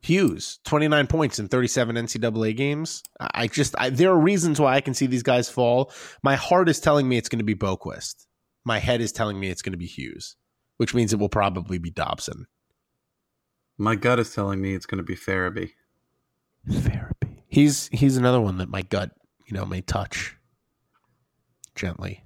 Hughes, 29 points in 37 NCAA games. I just, I, there are reasons why I can see these guys fall. My heart is telling me it's going to be Boqvist. My head is telling me it's going to be Hughes, which means it will probably be Dobson. My gut is telling me it's going to be therapy. Therapy. He's he's another one that my gut, you know, may touch gently.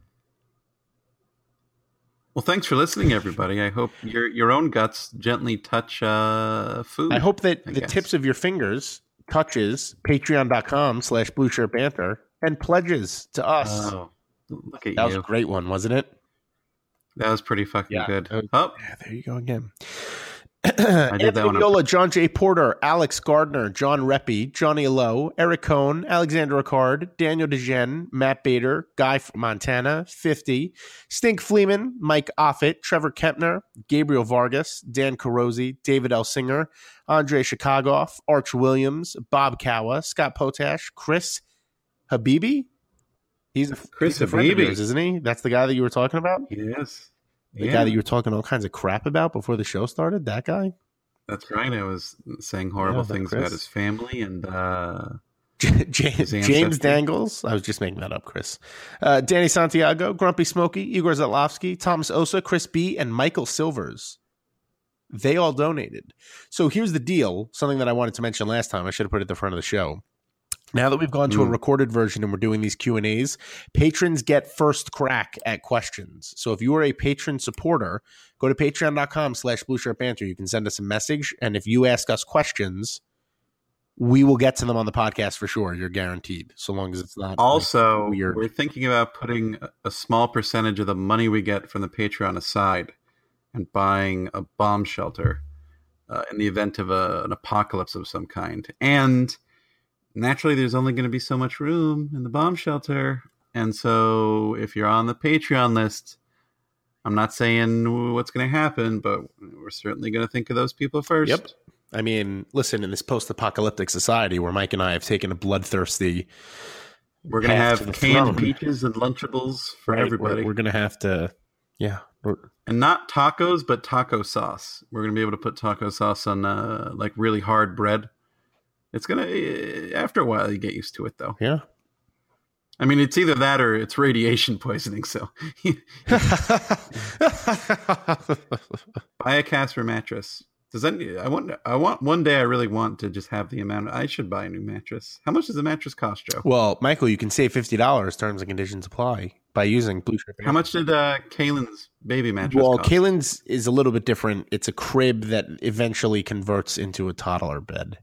Well, thanks for listening, everybody. I hope your your own guts gently touch uh, food. I hope that I the guess. tips of your fingers touches patreon.com slash blue shirt banter and pledges to us. Oh, look at that was a great one, wasn't it? That was pretty fucking Yeah. good. Was- Oh, Yeah, there you go again. Anthony Viola, John J. Porter, Alex Gardner, John Reppy, Johnny Lowe, Eric Cohn, Alexander Ricard, Daniel DeGen, Matt Bader, Guy from Montana, 50, Stink Fleeman, Mike Offit, Trevor Kempner, Gabriel Vargas, Dan Carosi, David Elsinger, Andre Chicagoff, Arch Williams, Bob Kawa, Scott Potash, Chris Habibi. He's a, Chris he's a friend of Habibi. yours, isn't he? That's the guy that you were talking about? yes. The yeah, guy that you were talking all kinds of crap about before the show started? That guy? that's right. I was saying horrible Yeah, things Chris. about his family and uh, (laughs) James, James. Dangles. I was just making that up, Chris. Uh, Danny Santiago, Grumpy Smokey, Igor Zatlowski, Thomas Osa, Chris B, and Michael Silvers. They all donated. So here's the deal something that I wanted to mention last time. I should have put it at the front of the show. Now that we've gone to a Mm. recorded version and we're doing these Q&As, patrons get first crack at questions. So if you are a patron supporter, go to patreon.com slash blue shirt banter. You can send us a message. And if you ask us questions, we will get to them on the podcast for sure. You're guaranteed, so long as it's not like, also weird. we're thinking about putting a- a small percentage of the money we get from the Patreon aside and buying a bomb shelter uh, in the event of a, an apocalypse of some kind. And naturally, there's only going to be so much room in the bomb shelter. And so, if you're on the Patreon list, I'm not saying what's going to happen, but we're certainly going to think of those people first. Yep. I mean, listen, in this post-apocalyptic society where Mike and I have taken a bloodthirsty, We're going to have canned peaches and Lunchables for right, everybody. we're, we're gonna have to, yeah, and not tacos, but taco sauce. We're gonna be able to put taco sauce on uh, like really hard bread. It's gonna eh, after a while you get used to it though. yeah. I mean, it's either that or it's radiation poisoning. So (laughs) buy a Casper mattress. Does that? I want. I want one day. I really want to just have the amount. I should buy a new mattress. How much does a mattress cost, Joe? well, Michael, you can save fifty dollars. Terms and conditions apply by using Blue Strip. How much did uh, Kaylin's baby mattress Well, cost? Kaylin's is a little bit different. It's a crib that eventually converts into a toddler bed.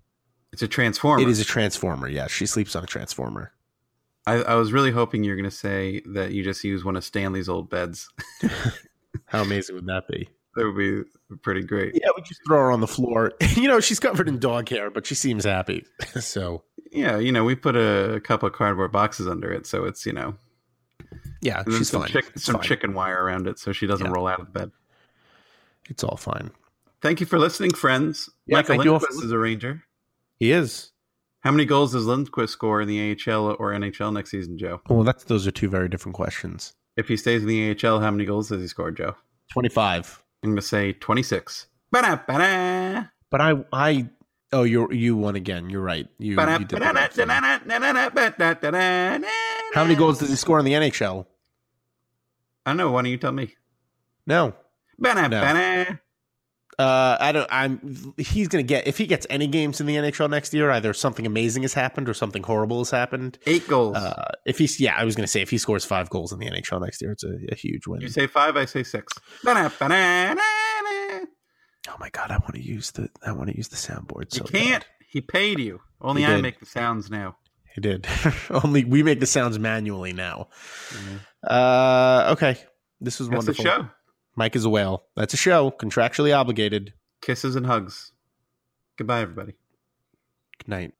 It's a transformer. It is a transformer. Yeah, she sleeps on a transformer. I, I was really hoping you were going to say that you just use one of Stanley's old beds. (laughs) How amazing would that be? that would be pretty great. Yeah, we just throw her on the floor. (laughs) you know, she's covered in dog hair, but she seems happy. (laughs) so Yeah, you know, we put a, couple of cardboard boxes under it, so it's you know, yeah, and she's some, fine. chick- some fine. chicken wire around it, so she doesn't Yeah. roll out of bed. It's all fine. Thank you for listening, friends. Yeah, Michael thank you all for Lindqvist is a Ranger. He is. How many goals does Lindqvist score in the AHL or NHL next season, Joe? Well, that's those are two very different questions. If he stays in the AHL, how many goals does he score, Joe? Twenty-five. I'm going to say 26. Ba-da, ba-da. But I, I, oh, you, you won again. You're right. You, did. How many goals does he score in the NHL? I don't know. Why don't you tell me? No. Ba-da, No. Uh, I don't. I'm. He's gonna get if he gets any games in the NHL next year. Either something amazing has happened or something horrible has happened. Eight goals. Uh, if he's yeah, I was gonna say if he scores five goals in the NHL next year, it's a, a huge win. you say five, I say six. Ba-da, ba-da, da-da. Oh my god, I want to use the I want to use the soundboard. You So can't. bad. He paid you. Only I make the sounds now. He did. (laughs) Only we make the sounds manually now. Uh, okay, this was That's wonderful. show. Mike is a whale. That's a show. Contractually obligated. Kisses and hugs. Goodbye, everybody. Good night.